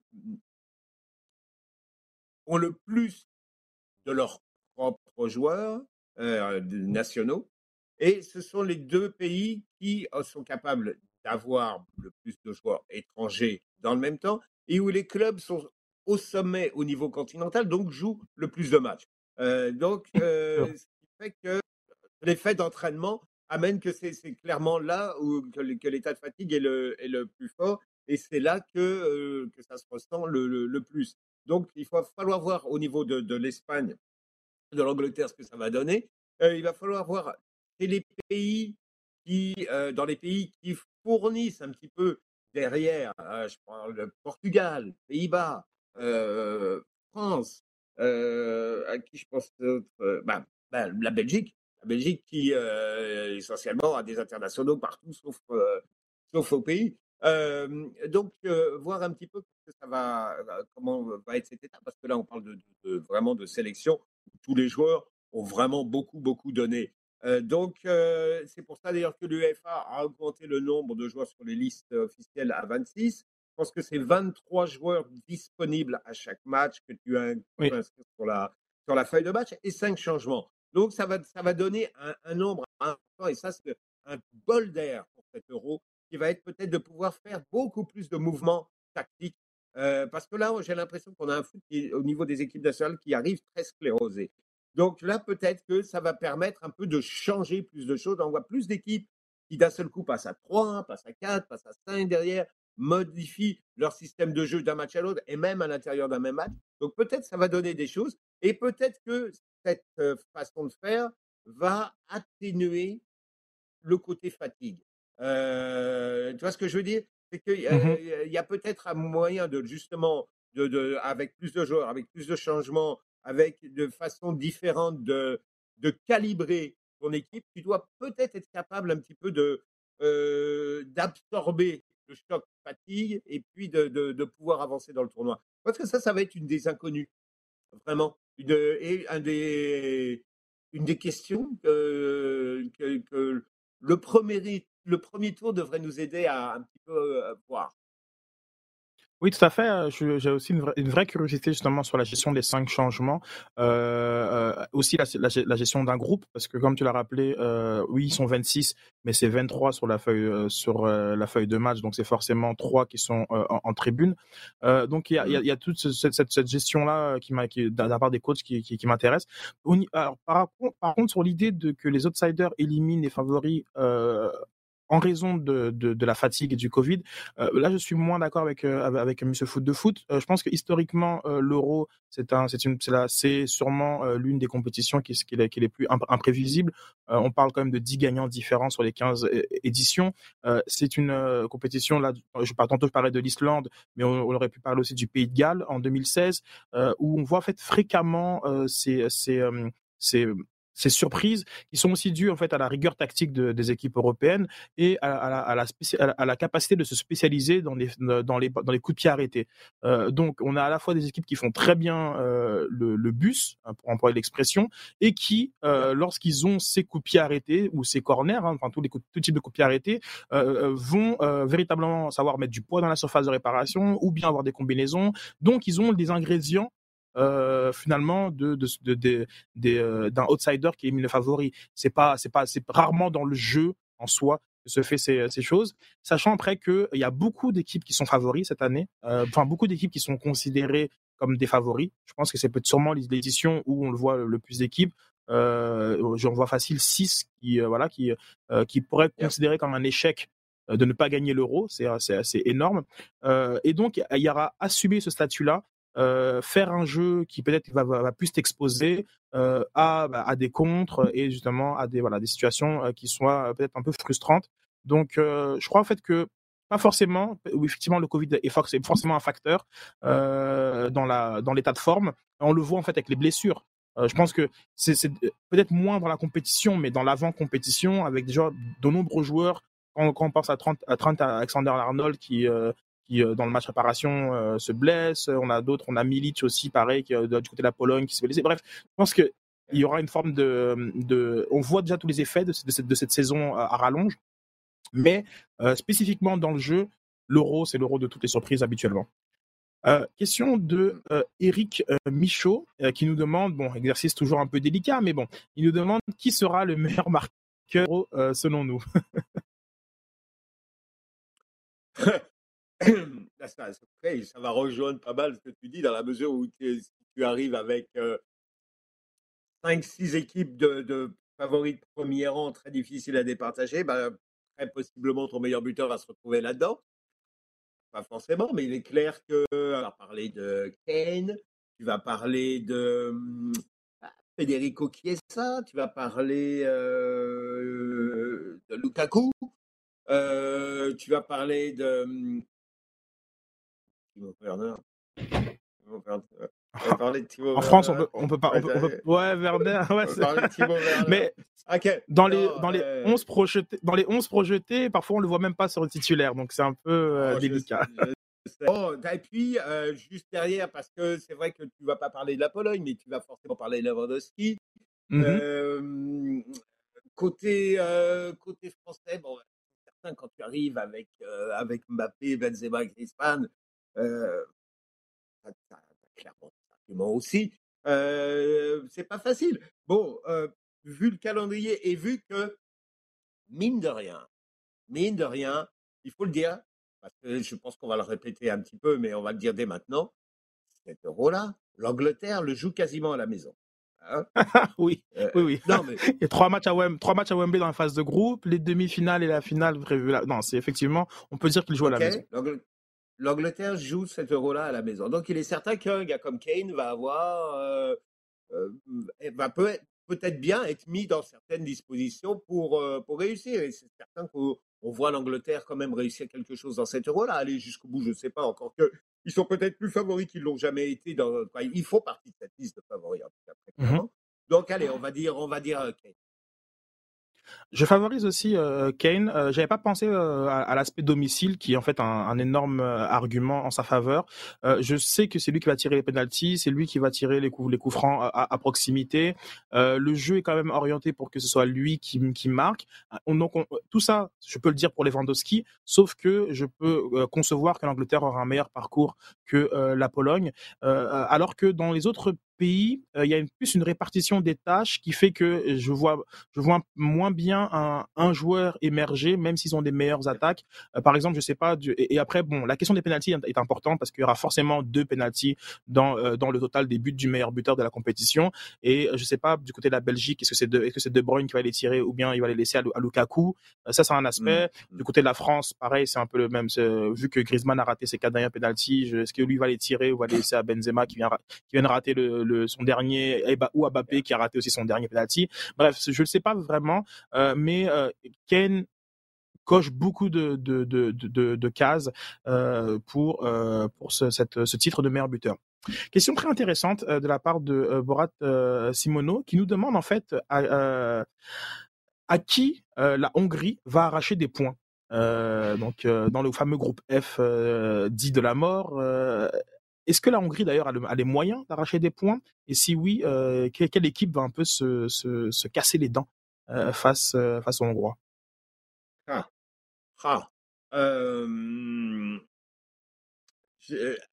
ont le plus de leurs propres joueurs euh, nationaux Et ce sont les deux pays qui sont capables d'avoir le plus de joueurs étrangers dans le même temps et où les clubs sont au sommet au niveau continental, donc jouent le plus de matchs. donc, fait que l'effet d'entraînement amène que c'est clairement là où que, l'état de fatigue est le, est le plus fort et c'est là que, que ça se ressent le, le, plus. Donc, il va falloir voir au niveau de, l'Espagne, de l'Angleterre, ce que ça va donner. il va falloir voir les pays qui, dans les pays qui fournissent un petit peu derrière, hein, je parle de Portugal, Pays-Bas, France, à qui je pense bah, bah, la Belgique, la Belgique qui essentiellement a des internationaux partout sauf, sauf au pays. donc, voir un petit peu ça va, comment va être cet état, parce que là, on parle de, vraiment de sélection. Tous les joueurs ont vraiment beaucoup, beaucoup donné. donc, c'est pour ça d'ailleurs que l'UEFA a augmenté le nombre de joueurs sur les listes officielles à 26. Je pense que c'est 23 joueurs disponibles à chaque match que tu as inscrit sur la, sur la feuille de match et 5 changements. Donc, ça va, ça va donner un, nombre important et ça, c'est un bol d'air pour cet euro qui va être peut-être de pouvoir faire beaucoup plus de mouvements tactiques. parce que là, j'ai l'impression qu'on a un foot qui, au niveau des équipes nationales qui arrive très sclérosé. Donc là, peut-être que ça va permettre un peu de changer plus de choses. On voit plus d'équipes qui d'un seul coup passent à 3, passent à 4, passent à 5 derrière, modifient leur système de jeu d'un match à l'autre et même à l'intérieur d'un même match. Donc peut-être ça va donner des choses et peut-être que cette façon de faire va atténuer le côté fatigue. tu vois ce que je veux dire? C'est qu'il mmh y a, peut-être un moyen de justement, de, avec plus de joueurs, avec plus de changements, avec de façon différente de, de calibrer ton équipe, tu dois peut-être être capable un petit peu de d'absorber le choc fatigue et puis de, de, pouvoir avancer dans le tournoi. Parce que ça, ça va être une des inconnues, vraiment. Une, et un des, une des questions que, le, premier, le premier tour devrait nous aider à un petit peu voir. Oui, tout à fait. Euh, j'ai aussi une vraie, curiosité justement sur la gestion des cinq changements, euh, euh, aussi la, gestion d'un groupe, parce que comme tu l'as rappelé, oui, ils sont 26, mais c'est 23 sur la feuille sur la feuille de match, donc c'est forcément trois qui sont en, tribune. donc il y a, toute cette, gestion là qui m'a, d'un part des coachs qui, m'intéresse. par, par, contre, sur l'idée de que les outsiders éliminent les favoris en raison de, de, la fatigue et du Covid. Euh, là, je suis moins d'accord avec euh, avec Foot de foot. Euh, je pense que historiquement, l'Euro, c'est un, c'est une, c'est sûrement l'une des compétitions qui, qui, est, qui est les plus imprévisibles. on parle quand même de 10 gagnants différents sur les 15 éditions. c'est une compétition là. Je tantôt je parlais de l'Islande, mais on, aurait pu parler aussi du Pays de Galles en 2016, où on voit en fait fréquemment ces, ces ces surprises qui sont aussi dues en fait à la rigueur tactique des équipes européennes et à, la, capacité de se spécialiser dans les coups de pied arrêtés. Euh, donc on a à la fois des équipes qui font très bien euh, le, bus, hein, pour employer l'expression, et qui, euh, lorsqu'ils ont ces coups de pied arrêtés ou ces corners, hein, enfin tous les coups, tout type de coups de pied arrêtés, vont véritablement savoir mettre du poids dans la surface de réparation ou bien avoir des combinaisons. Donc ils ont des ingrédients euh, finalement de, de, de, euh, d'un outsider qui est le favori. C'est pas c'est pas c'est rarement dans le jeu en soi que se fait ces, ces choses, sachant après que il y a beaucoup d'équipes qui sont favoris cette année, euh, enfin beaucoup d'équipes qui sont considérées comme des favoris. Je pense que c'est peut-être sûrement l'édition où on le voit le plus d'équipes. Euh, J'en vois facile 6 qui voilà qui qui pourraient être considérés comme un échec de ne pas gagner l'euro, c'est énorme. et donc il y aura assumer ce statut-là euh, faire un jeu qui peut-être va, plus t'exposer euh, à, bah, à des contres et justement à des voilà des situations euh, qui soient peut-être un peu frustrantes. Donc je crois en fait que pas forcément, effectivement le Covid est forcément un facteur dans l'état de forme. On le voit en fait avec les blessures. je pense que c'est peut-être moins dans la compétition, mais dans l'avant-compétition, avec déjà de nombreux joueurs. Quand, on pense à Trent, à, Trent Alexander Arnold qui qui euh, dans le match réparation euh, se blesse. On a d'autres, on a Milic aussi, pareil, qui, euh, du côté de la Pologne, qui s'est blessé. Bref, je pense que il y aura une forme de, de, on voit déjà tous les effets de, cette, de cette, saison à rallonge, mais spécifiquement dans le jeu, l'euro, c'est l'euro de toutes les surprises habituellement. question de Eric Michaud qui nous demande, bon, exercice toujours un peu délicat, mais bon, il nous demande qui sera le meilleur marqueur que selon nous ça, va rejoindre pas mal ce que tu dis dans la mesure où tu, tu arrives avec 5-6 équipes de, favoris de premier rang très difficiles à départager, bah, très possiblement ton meilleur buteur va se retrouver là-dedans. Pas forcément, mais il est clair que tu vas parler de Kane, tu vas parler de ah, Federico Chiesa, tu vas parler de Lukaku, tu vas parler de mmh, Timo Werner. On va parler de Timo en France, on peut, on peut pas. On peut, ouais, Werner. Ouais, on parler de Timo Werner. Mais dans, les, dans, les 11 projetés, dans les 11 projetés, parfois on le voit même pas sur le titulaire, donc c'est un peu euh, oh, délicat. Oh, et puis, euh, juste derrière, parce que c'est vrai que tu vas pas parler de la Pologne, mais tu vas forcément parler de Lewandowski. Mmh euh, côté, côté français, bon, certain, quand tu arrives avec, avec Mbappé, Benzema, Griezmann, euh, clairement argument aussi. Euh, c'est pas facile. Bon, euh, vu le calendrier et vu que, mine de rien, mine de rien, il faut le dire, parce que je pense qu'on va le répéter un petit peu, mais on va le dire dès maintenant, cet euro-là, l'Angleterre le joue quasiment à la maison. Hein. oui, oui, oui. Non, mais... Il y a trois matchs, à Wembley, trois matchs à Wembley dans la phase de groupe, les demi-finales et la finale prévues là. Non, c'est effectivement, on peut dire qu'il joue à la maison l'Angleterre joue cet euro-là à la maison. Donc il est certain qu'un gars comme Kane va avoir, euh, euh, va peut peut-être bien être mis dans certaines dispositions pour, euh, pour réussir. Et c'est certain qu'on voit l'Angleterre quand même réussir quelque chose dans cet euro-là. Aller jusqu'au bout, je ne sais pas encore que. Ils sont peut-être plus favoris qu'ils l'ont jamais été. Dans, ils font partie de cette liste de favoris en tout cas. Mmh Donc allez, on va dire, on va dire Kane. Je favorise aussi euh, Kane. Euh, J'avais pas pensé euh, à, l'aspect domicile, qui est en fait un, énorme euh, argument en sa faveur. je sais que c'est lui qui va tirer les penalties, c'est lui qui va tirer les coups, francs à, proximité. le jeu est quand même orienté pour que ce soit lui qui, qui marque. donc tout ça, je peux le dire pour Lewandowski, sauf que je peux concevoir que l'Angleterre aura un meilleur parcours que la Pologne, alors que dans les autres pays, il y a une, plus une répartition des tâches qui fait que je vois, je vois moins bien un, un joueur émerger, même s'ils ont des meilleures attaques. par exemple, je sais pas. et, après, bon, la question des pénalties est importante parce qu'il y aura forcément deux pénalties dans dans le total des buts du meilleur buteur de la compétition. Et je sais pas du côté de la Belgique, est-ce que c'est de, est-ce que c'est De Bruyne qui va les tirer ou bien il va les laisser à, Lukaku? ça, c'est un aspect. Mmh. Du côté de la France, pareil, c'est un peu le même. Vu que Griezmann a raté ses quatre dernières pénalties, est-ce que lui va les tirer ou va les laisser à Benzema qui vient qui vient de rater le son dernier ou Mbappé qui a raté aussi son dernier penalty. Bref, je ne sais pas vraiment, euh, mais euh, Ken coche beaucoup de, de, de, de, cases euh, pour, pour ce, ce titre de meilleur buteur. Question très intéressante de la part de Borat Simono qui nous demande en fait à, à qui la Hongrie va arracher des points. donc dans le fameux groupe F dit de la mort, est-ce que la Hongrie d'ailleurs a, les moyens d'arracher des points? Et si oui, euh, quelle, équipe va un peu se, se, casser les dents euh, face, euh, face aux Hongrois? Ah. ah.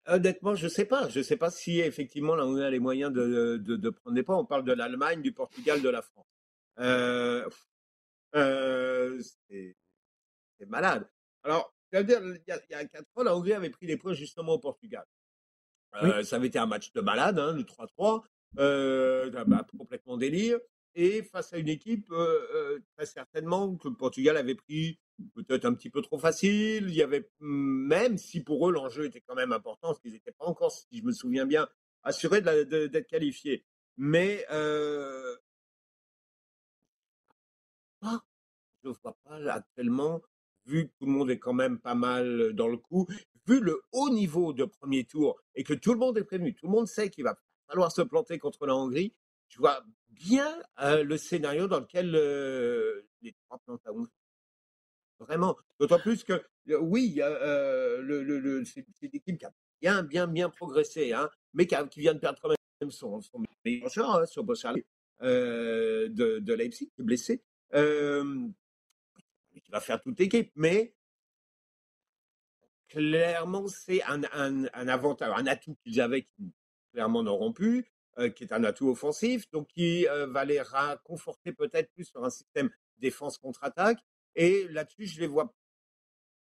honnêtement, je ne sais pas. Je ne sais pas si effectivement la Hongrie a les moyens de, de, prendre des points. On parle de l'Allemagne, du Portugal, de la France. c'est malade. Alors, il y, a, il y a quatre ans, la Hongrie avait pris des points justement au Portugal. Euh, ça avait été un match de malade, hein, le 3-3, euh, complètement délire. Et face à une équipe, euh, très certainement, que le Portugal avait pris peut-être un petit peu trop facile. Il y avait, même si pour eux l'enjeu était quand même important, parce qu'ils n'étaient pas encore, si je me souviens bien, assurés d'être qualifiés. Mais ah, je ne vois pas actuellement, vu que tout le monde est quand même pas mal dans le coup, vu le haut niveau de premier tour et que tout le monde est prévenu, tout le monde sait qu'il va falloir se planter contre la Hongrie, je vois bien euh, le scénario dans lequel euh, les trois plantes à Hongrie. Vraiment. D'autant plus que, euh, oui, le, le, c'est une équipe qui a bien, bien, bien progressé, hein, mais qui, vient de perdre quand même son, son meilleur joueur, hein, sur de, de Leipzig, qui est blessé. qui va faire toute l'équipe, mais clairement, c'est un, un, un, avantage, un atout qu'ils avaient qui clairement n'auront plus, euh, qui est un atout offensif, donc qui euh, va les conforter peut-être plus sur un système défense contre-attaque. Et là-dessus, je les vois.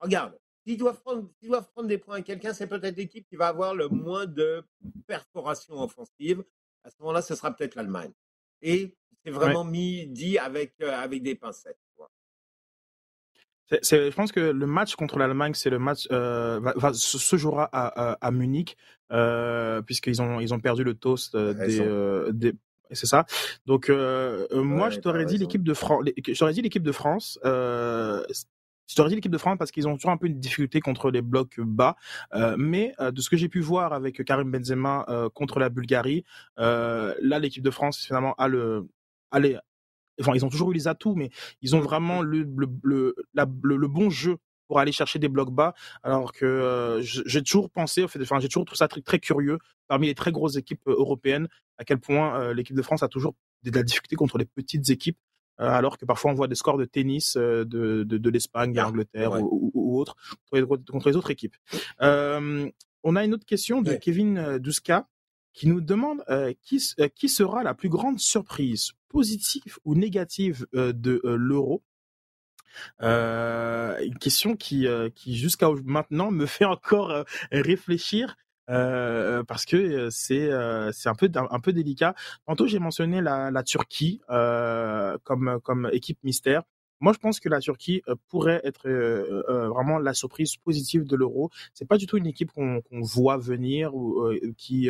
Regarde, s'ils doivent prendre, prendre des points à quelqu'un, c'est peut-être l'équipe qui va avoir le moins de perforation offensive. À ce moment-là, ce sera peut-être l'Allemagne. Et c'est vraiment mis, dit avec, euh, avec des pincettes. Je pense que le match contre l'Allemagne, c'est le match euh, va, se jouera à, à, Munich, euh, puisqu'ils ont ils ont perdu le toast euh, des, euh, des c'est ça. Donc moi, je t'aurais dit l'équipe de France. J'aurais dit l'équipe de France. Je t'aurais dit l'équipe de France parce qu'ils ont toujours un peu une difficulté contre les blocs bas. mais de ce que j'ai pu voir avec Karim Benzema contre la Bulgarie, là l'équipe de France finalement a le, allez, enfin ils ont toujours eu les atouts, mais ils ont vraiment le le, le, le, bon jeu pour aller chercher des blocs bas, alors que j'ai toujours pensé, enfin j'ai toujours trouvé ça très, très curieux parmi les très grosses équipes européennes à quel point l'équipe de France a toujours de la difficulté contre les petites équipes euh, alors que parfois on voit des scores de tennis euh, de, de, de l'Espagne, de ah, l'Angleterre ou, ou, autres contre les, autres équipes. Euh, on a une autre question de Kevin Duska qui nous demande qui, qui sera la plus grande surprise, positive ou négative de l'euro. une question qui, qui jusqu'à maintenant me fait encore réfléchir euh, parce que euh, c'est euh, un peu un, peu délicat. Tantôt j'ai mentionné la, Turquie euh, comme comme équipe mystère. Moi, je pense que la Turquie pourrait être vraiment la surprise positive de l'Euro. C'est pas du tout une équipe qu'on qu'on voit venir ou qui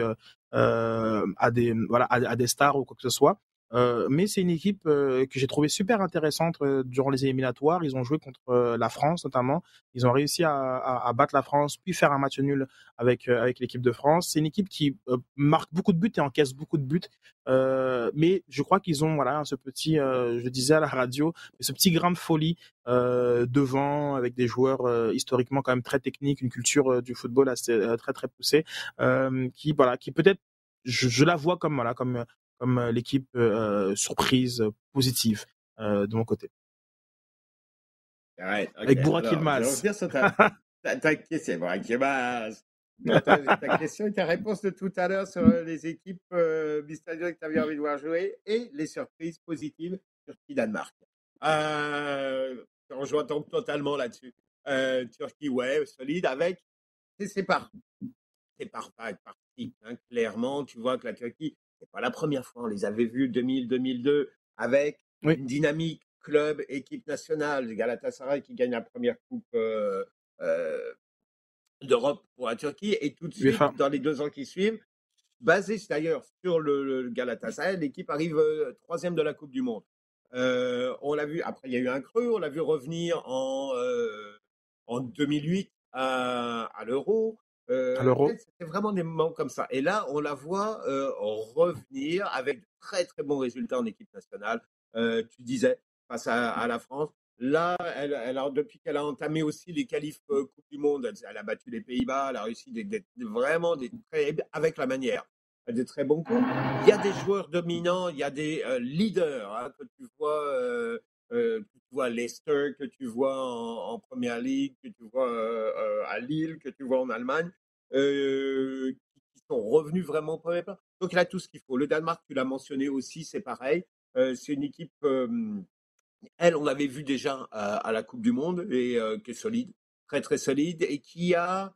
a des voilà a, des stars ou quoi que ce soit. Euh, mais c'est une équipe euh, que j'ai trouvé super intéressante euh, durant les éliminatoires. Ils ont joué contre la France notamment. Ils ont réussi à, battre la France, puis faire un match nul avec avec l'équipe de France. C'est une équipe qui marque beaucoup de buts et encaisse beaucoup de buts. mais je crois qu'ils ont voilà ce petit, je disais à la radio, ce petit grain de folie devant avec des joueurs historiquement quand même très techniques, une culture du football assez très très poussée, qui voilà qui peut-être je, je, la vois comme voilà comme comme euh, l'équipe euh, surprise positive euh, de mon côté. Avec Burak Yilmaz. Ta, question, ta, question et ta réponse de tout à l'heure sur les équipes mystérieuses que tu avais envie de voir jouer et les surprises positives Turquie-Danemark. Euh, je rejoins donc totalement là-dessus. Turquie, ouais, solide avec. C'est par, par, par partie. Hein, clairement, tu vois que la Turquie, c'est pas la première fois. On les avait vus 2000-2002 avec une dynamique club, équipe nationale. Galatasaray qui gagne la première coupe euh, euh, d'Europe pour la Turquie. Et tout de suite, dans les deux ans qui suivent, basé d'ailleurs sur le, Galatasaray, l'équipe arrive euh, troisième de la Coupe du Monde. on l'a vu, après il y a eu un creux, on l'a vu revenir en, en 2008 à, à l'Euro. Euh, C'était vraiment des moments comme ça. Et là, on la voit euh, revenir avec de très très bons résultats en équipe nationale. Euh, tu disais face à, la France. Là, elle, elle a, depuis qu'elle a entamé aussi les qualifs euh, Coupe du Monde, elle, a battu les Pays-Bas, elle a réussi des, vraiment des très, avec la manière des très bons coups. Il y a des joueurs dominants, il y a des euh, leaders hein, que tu vois. Euh, euh, que tu vois à Leicester, que tu vois en, Première Ligue, que tu vois euh, euh, à Lille, que tu vois en Allemagne, qui, sont revenus vraiment pour les Donc il a tout ce qu'il faut. Le Danemark, tu l'as mentionné aussi, c'est pareil. c'est une équipe, elle, on l'avait vu déjà à, la Coupe du Monde, et qui est solide, très très solide, et qui a,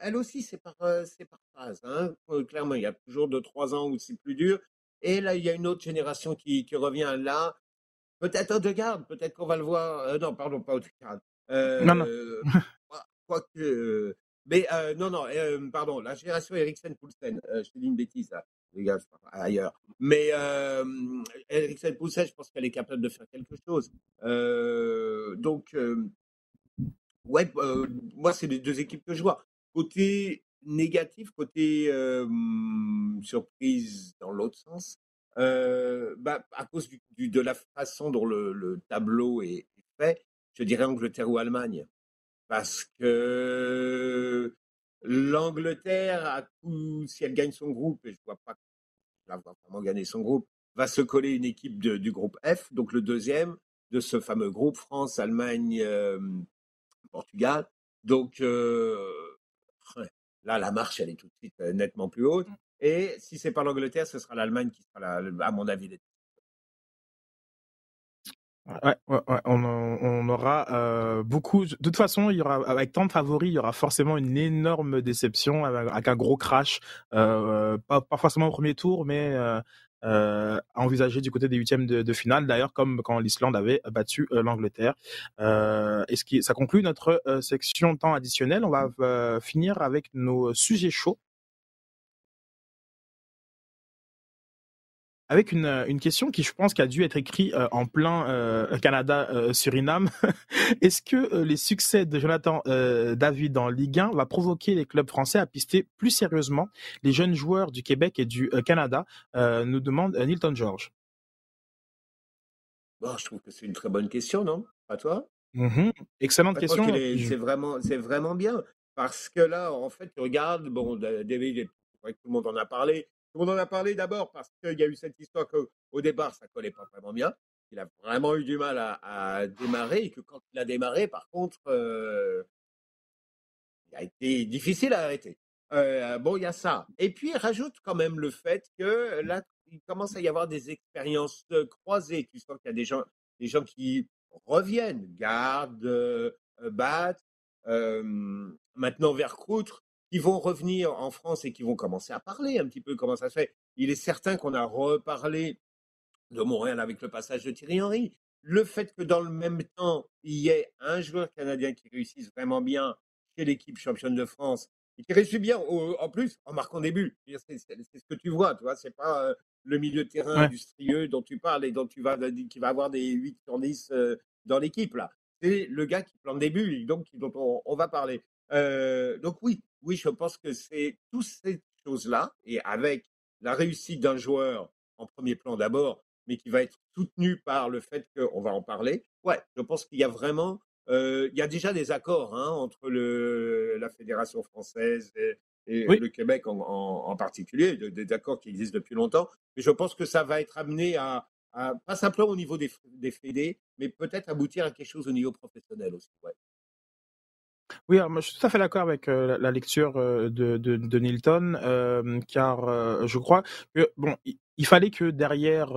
elle aussi, c'est par, c'est par phase. Hein. clairement, il y a toujours deux, trois ans où c'est plus dur. Et là, il y a une autre génération qui revient là. Peut-être Odegaard, peut-être qu'on va le voir. Euh, non, pardon, pas. Euh, non, non. quoi que. Euh, mais euh, non, non, euh, pardon, la génération Eriksen-Poulsen, je te dis une bêtise là, les gars, ailleurs. Mais Eriksen-Poulsen, je pense qu'elle est capable de faire quelque chose. donc, ouais, moi, c'est les deux équipes que je vois. Côté négatif, côté surprise dans l'autre sens, euh, bah, à cause de la façon dont le, le tableau est, fait, je dirais Angleterre ou Allemagne. Parce que l'Angleterre, si elle gagne son groupe, et je vois pas la voir vraiment gagner son groupe, va se coller une équipe du groupe F, donc le deuxième de ce fameux groupe France, Allemagne, euh, Portugal. Donc euh, là, la marche, elle est tout de suite nettement plus haute. Et si c'est pas l'Angleterre, ce sera l'Allemagne qui sera, à mon avis, Ouais, ouais, ouais, on, aura euh, beaucoup. De toute façon, il y aura avec tant de favoris, il y aura forcément une énorme déception avec, un gros crash. Euh, pas, forcément au premier tour, mais euh, euh du côté des huitièmes de, finale. D'ailleurs, comme quand l'Islande avait battu euh, l'Angleterre. Et ce qui, ça conclut notre section temps additionnel. On va finir avec nos sujets chauds. Avec une, euh, une question qui, je pense, qui a dû être écrite euh, en plein euh, Canada-Suriname. Est-ce que les succès de Jonathan David en Ligue 1 va provoquer les clubs français à pister plus sérieusement? Les jeunes joueurs du Québec et du Canada Nous demande Nilton George. Bon, je trouve que c'est une très bonne question, non? À toi? Mmh Excellente question. C'est vraiment, c'est vraiment bien parce que là, en fait, tu regardes, bon, David, tout le monde en a parlé, on en a parlé d'abord parce qu'il y a eu cette histoire qu'au départ, ça collait pas vraiment bien. Il a vraiment eu du mal à, démarrer et que quand il a démarré, par contre, euh, il a été difficile à arrêter. Euh, bon, il y a ça. Et puis, il rajoute quand même le fait que là, il commence à y avoir des expériences croisées. Tu sens qu'il y a des gens, des gens qui reviennent, gardent, euh, battent. maintenant, vers Croutre, qui vont revenir en France et qui vont commencer à parler un petit peu comment ça se fait. Il est certain qu'on a reparlé de Montréal avec le passage de Thierry Henry. Le fait que dans le même temps, il y ait un joueur canadien qui réussisse vraiment bien chez l'équipe championne de France et qui réussit bien en plus en marquant des buts. C'est ce que tu vois, tu vois, c'est pas euh, le milieu de terrain industrieux dont tu parles et dont tu vas qui va avoir des 8 sur 10 euh, dans l'équipe là. C'est le gars qui plante des buts, donc dont on, on va parler. Euh, donc oui, oui, je pense que c'est toutes ces choses-là, et avec la réussite d'un joueur en premier plan d'abord, mais qui va être soutenu par le fait qu'on va en parler. Ouais, je pense qu'il y a vraiment, euh, il y a déjà des accords hein, entre le, la fédération française et, le Québec en, particulier, des accords qui existent depuis longtemps. Mais je pense que ça va être amené à, pas simplement au niveau des, des fédés, mais peut-être aboutir à quelque chose au niveau professionnel aussi. Ouais. Oui, moi, je suis tout à fait d'accord avec euh, la, lecture euh, de, de, de, Nilton, euh, car je crois que bon, il, fallait que derrière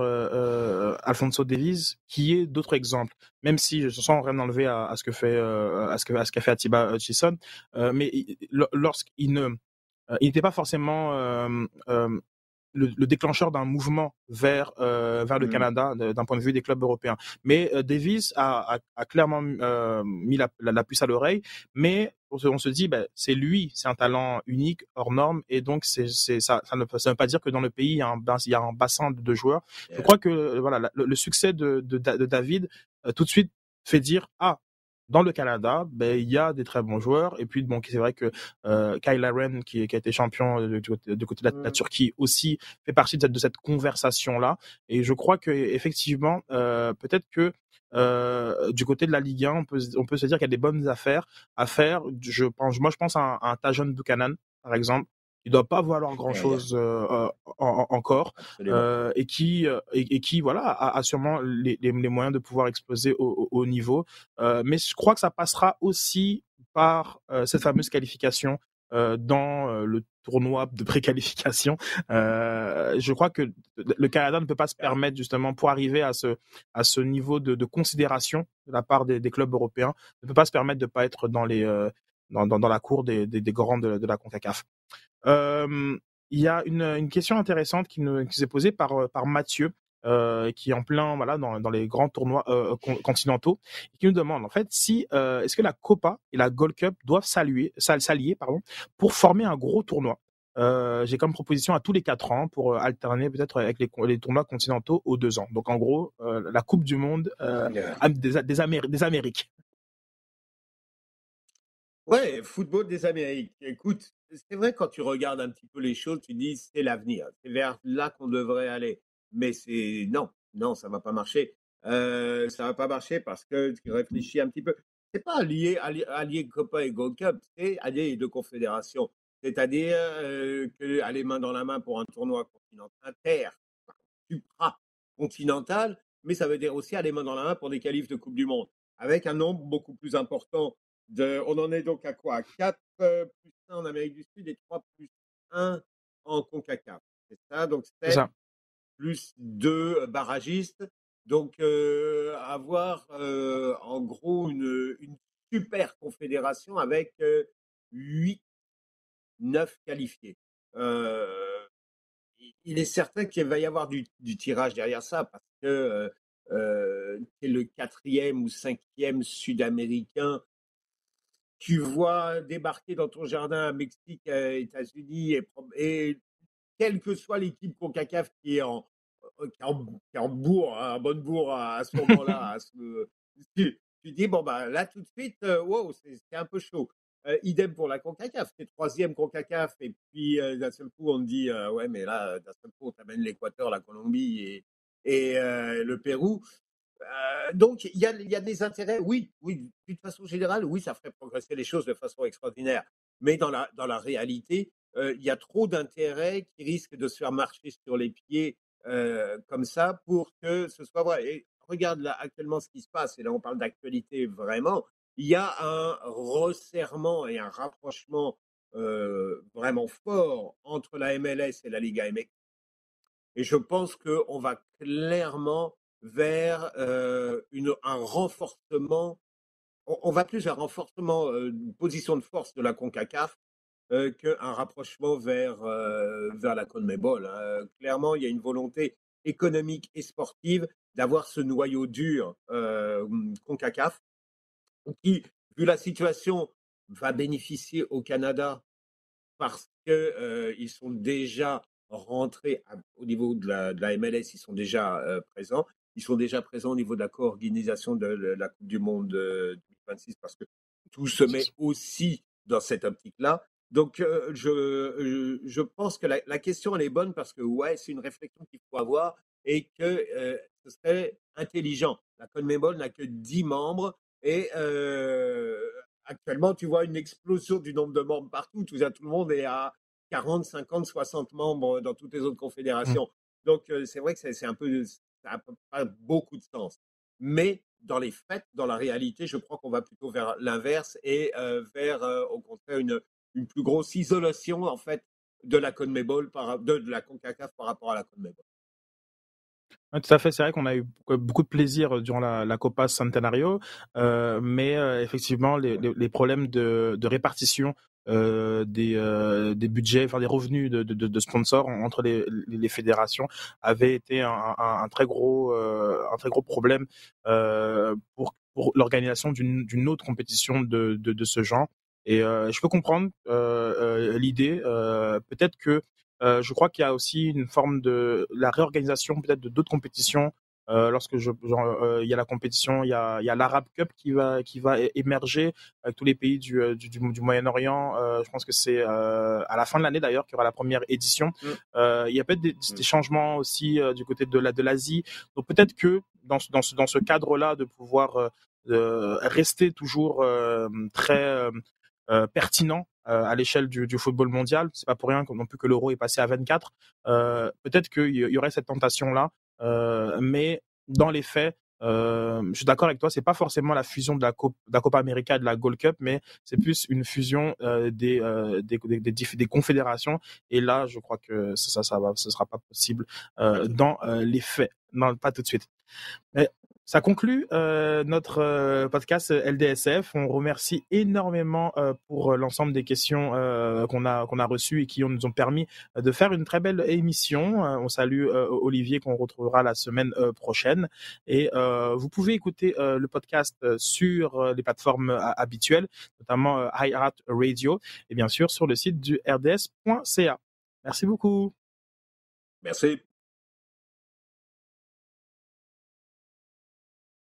Alfonso Davies, qu'il y ait d'autres exemples, même si je sens rien enlever à, à, ce que fait à ce à ce qu'a fait Atiba Hutchison, mais lorsqu'il ne il n'était pas forcément le, déclencheur d'un mouvement vers euh, vers le mmh. Canada d'un point de vue des clubs européens. Mais euh, Davis a, a, a clairement euh, mis la, la, puce à l'oreille, mais on se, on se dit ben, c'est lui, c'est un talent unique hors norme et donc c'est c'est ça ça ne ça veut pas dire que dans le pays il y a un il y a un bassin de, joueurs. Je crois que voilà le, succès de, de, de David tout de suite fait dire ah dans le Canada, ben, il y a des très bons joueurs. Et puis, bon, c'est vrai que euh, Kyle Laren, qui, qui, a été champion du, côté de la, mmh. Turquie, aussi fait partie de cette, de cette conversation-là. Et je crois que effectivement, euh, peut-être que euh, du côté de la Ligue 1, on peut, on peut se dire qu'il y a des bonnes affaires à faire. Je pense, moi, je pense à un, à un Tajon Buchanan, par exemple, il doit pas valoir grand chose euh, euh encore euh, et qui et, qui voilà a, a sûrement les, les, moyens de pouvoir exploser au, au, niveau euh, mais je crois que ça passera aussi par cette fameuse qualification dans le tournoi de préqualification. je crois que le Canada ne peut pas se permettre justement pour arriver à ce à ce niveau de, de considération de la part des, des, clubs européens, ne peut pas se permettre de pas être dans les dans, dans, dans la cour des, des, des grands de, de la Concacaf. Euh, il y a une, une, question intéressante qui nous qui s'est posée par par Mathieu. Euh, qui est en plein voilà dans, dans les grands tournois euh, continentaux et qui nous demande en fait si euh, est-ce que la Copa et la Gold Cup doivent s'allier pardon pour former un gros tournoi? Euh, j'ai comme proposition à tous les quatre ans pour alterner peut-être avec les, les, tournois continentaux aux deux ans. Donc en gros, euh, la Coupe du Monde euh, des, des, Améri des Amériques. Ouais, football des Amériques. Écoute, c'est vrai quand tu regardes un petit peu les choses, tu dis c'est l'avenir, c'est vers là qu'on devrait aller. Mais c'est non, non, ça va pas marcher. Euh, ça va pas marcher parce que tu réfléchis un petit peu. C'est pas allier, allier, Copa et Gold Cup, c'est allier les deux confédérations. C'est-à-dire euh, aller main dans la main pour un tournoi continental, inter, supra continental, mais ça veut dire aussi aller main dans la main pour des qualifs de Coupe du Monde, avec un nombre beaucoup plus important on en est donc à quoi? 4 euh, plus 1 en Amérique du Sud et 3 plus 1 en CONCACAF. C'est ça, donc 7 plus 2 barragistes. Donc, avoir en gros une, une, super confédération avec 8, 9 qualifiés. il est certain qu'il va y avoir du, du, tirage derrière ça parce que euh, es le quatrième ou cinquième sud-américain tu vois débarquer dans ton jardin à Mexique, États-Unis, et, quelle que soit l'équipe CONCACAF qui est en, euh, qui est en, qui hein, en bonne bourre à, ce moment-là, tu, dis, bon, bah, là, tout de suite, euh, wow, c'est un peu chaud. Euh, idem pour la CONCACAF, c'est troisième CONCACAF, et puis d'un seul coup, on te dit, ouais, mais là, d'un seul coup, on t'amène l'Équateur, la Colombie et le Pérou. Euh, donc, il y a, y a, des intérêts, oui, oui, d'une façon générale, oui, ça ferait progresser les choses de façon extraordinaire. Mais dans la, dans la réalité, euh, il y a trop d'intérêts qui risquent de se faire marcher sur les pieds euh, comme ça pour que ce soit vrai. Et regarde là actuellement ce qui se passe, et là on parle d'actualité vraiment, il y a un resserrement et un rapprochement vraiment fort entre la MLS et la Liga MX. Et je pense qu'on va clairement vers une, un renforcement, on, va plus vers un renforcement une position de force de la CONCACAF qu'un rapprochement vers, vers la CONMEBOL. Hein. Clairement, il y a une volonté économique et sportive d'avoir ce noyau dur CONCACAF qui, vu la situation, va bénéficier au Canada parce qu'ils sont déjà rentrés au niveau de la MLS, ils sont déjà présents. Ils sont déjà présents au niveau de la co-organisation de la Coupe du Monde 2026 parce que tout se met aussi dans cette optique-là. Donc, je, je pense que la, question, elle est bonne parce que, ouais, c'est une réflexion qu'il faut avoir et que ce serait intelligent. La CONMEBOL n'a que 10 membres et actuellement, tu vois une explosion du nombre de membres partout. Tout, tout le monde est à 40, 50, 60 membres dans toutes les autres mmh. confédérations. Donc, c'est vrai que c'est un peu ça n'a pas beaucoup de sens. Mais dans les faits, dans la réalité, je crois qu'on va plutôt vers l'inverse et vers, au contraire, une, une plus grosse isolation en fait de la CONMEBOL par, de, de la CONCACAF par rapport à la CONMEBOL. Tout à fait, c'est vrai qu'on a eu beaucoup de plaisir durant la, Copa Centenario, euh, mais effectivement les, les, les, problèmes de, de répartition euh, des, euh, des budgets, enfin des revenus de, de, de sponsors entre les, les, fédérations avait été un, un, très gros euh, un très gros problème euh, pour pour l'organisation d'une autre compétition de, de, ce genre. Et euh, je peux comprendre l'idée. peut-être que je crois qu'il y a aussi une forme de la réorganisation peut-être de d'autres compétitions euh, lorsque je, euh, il y a la compétition, il y a, il y a l'Arab Cup qui va qui va émerger avec tous les pays du, euh, du, du, Moyen-Orient. Euh, je pense que c'est euh, à la fin de l'année d'ailleurs qu'il y aura la première édition. Mm. il y a peut-être des, des, mm. changements aussi du côté de la de l'Asie. Donc peut-être que dans ce dans ce dans ce cadre-là de pouvoir rester toujours très pertinent à l'échelle du, du, football mondial. C'est pas pour rien non plus que l'euro est passé à 24. Euh, Peut-être qu'il y aurait cette tentation là euh, mais dans les faits, euh, je suis d'accord avec toi, c'est pas forcément la fusion de la, Copa, de Copa América et de la Gold Cup, mais c'est plus une fusion euh, des, euh, des, des, des, confédérations. Et là, je crois que ça, ça, va, ce sera pas possible euh, dans euh, les faits. Non, pas tout de suite. Mais ça conclut euh, notre euh, podcast LDSF. On remercie énormément euh, pour l'ensemble des questions euh, qu'on a qu'on a reçues et qui nous ont permis de faire une très belle émission. on salue Olivier qu'on retrouvera la semaine prochaine. Et vous pouvez écouter le podcast sur les plateformes habituelles, notamment iHeart Radio et bien sûr sur le site du rds.ca. Merci beaucoup. Merci.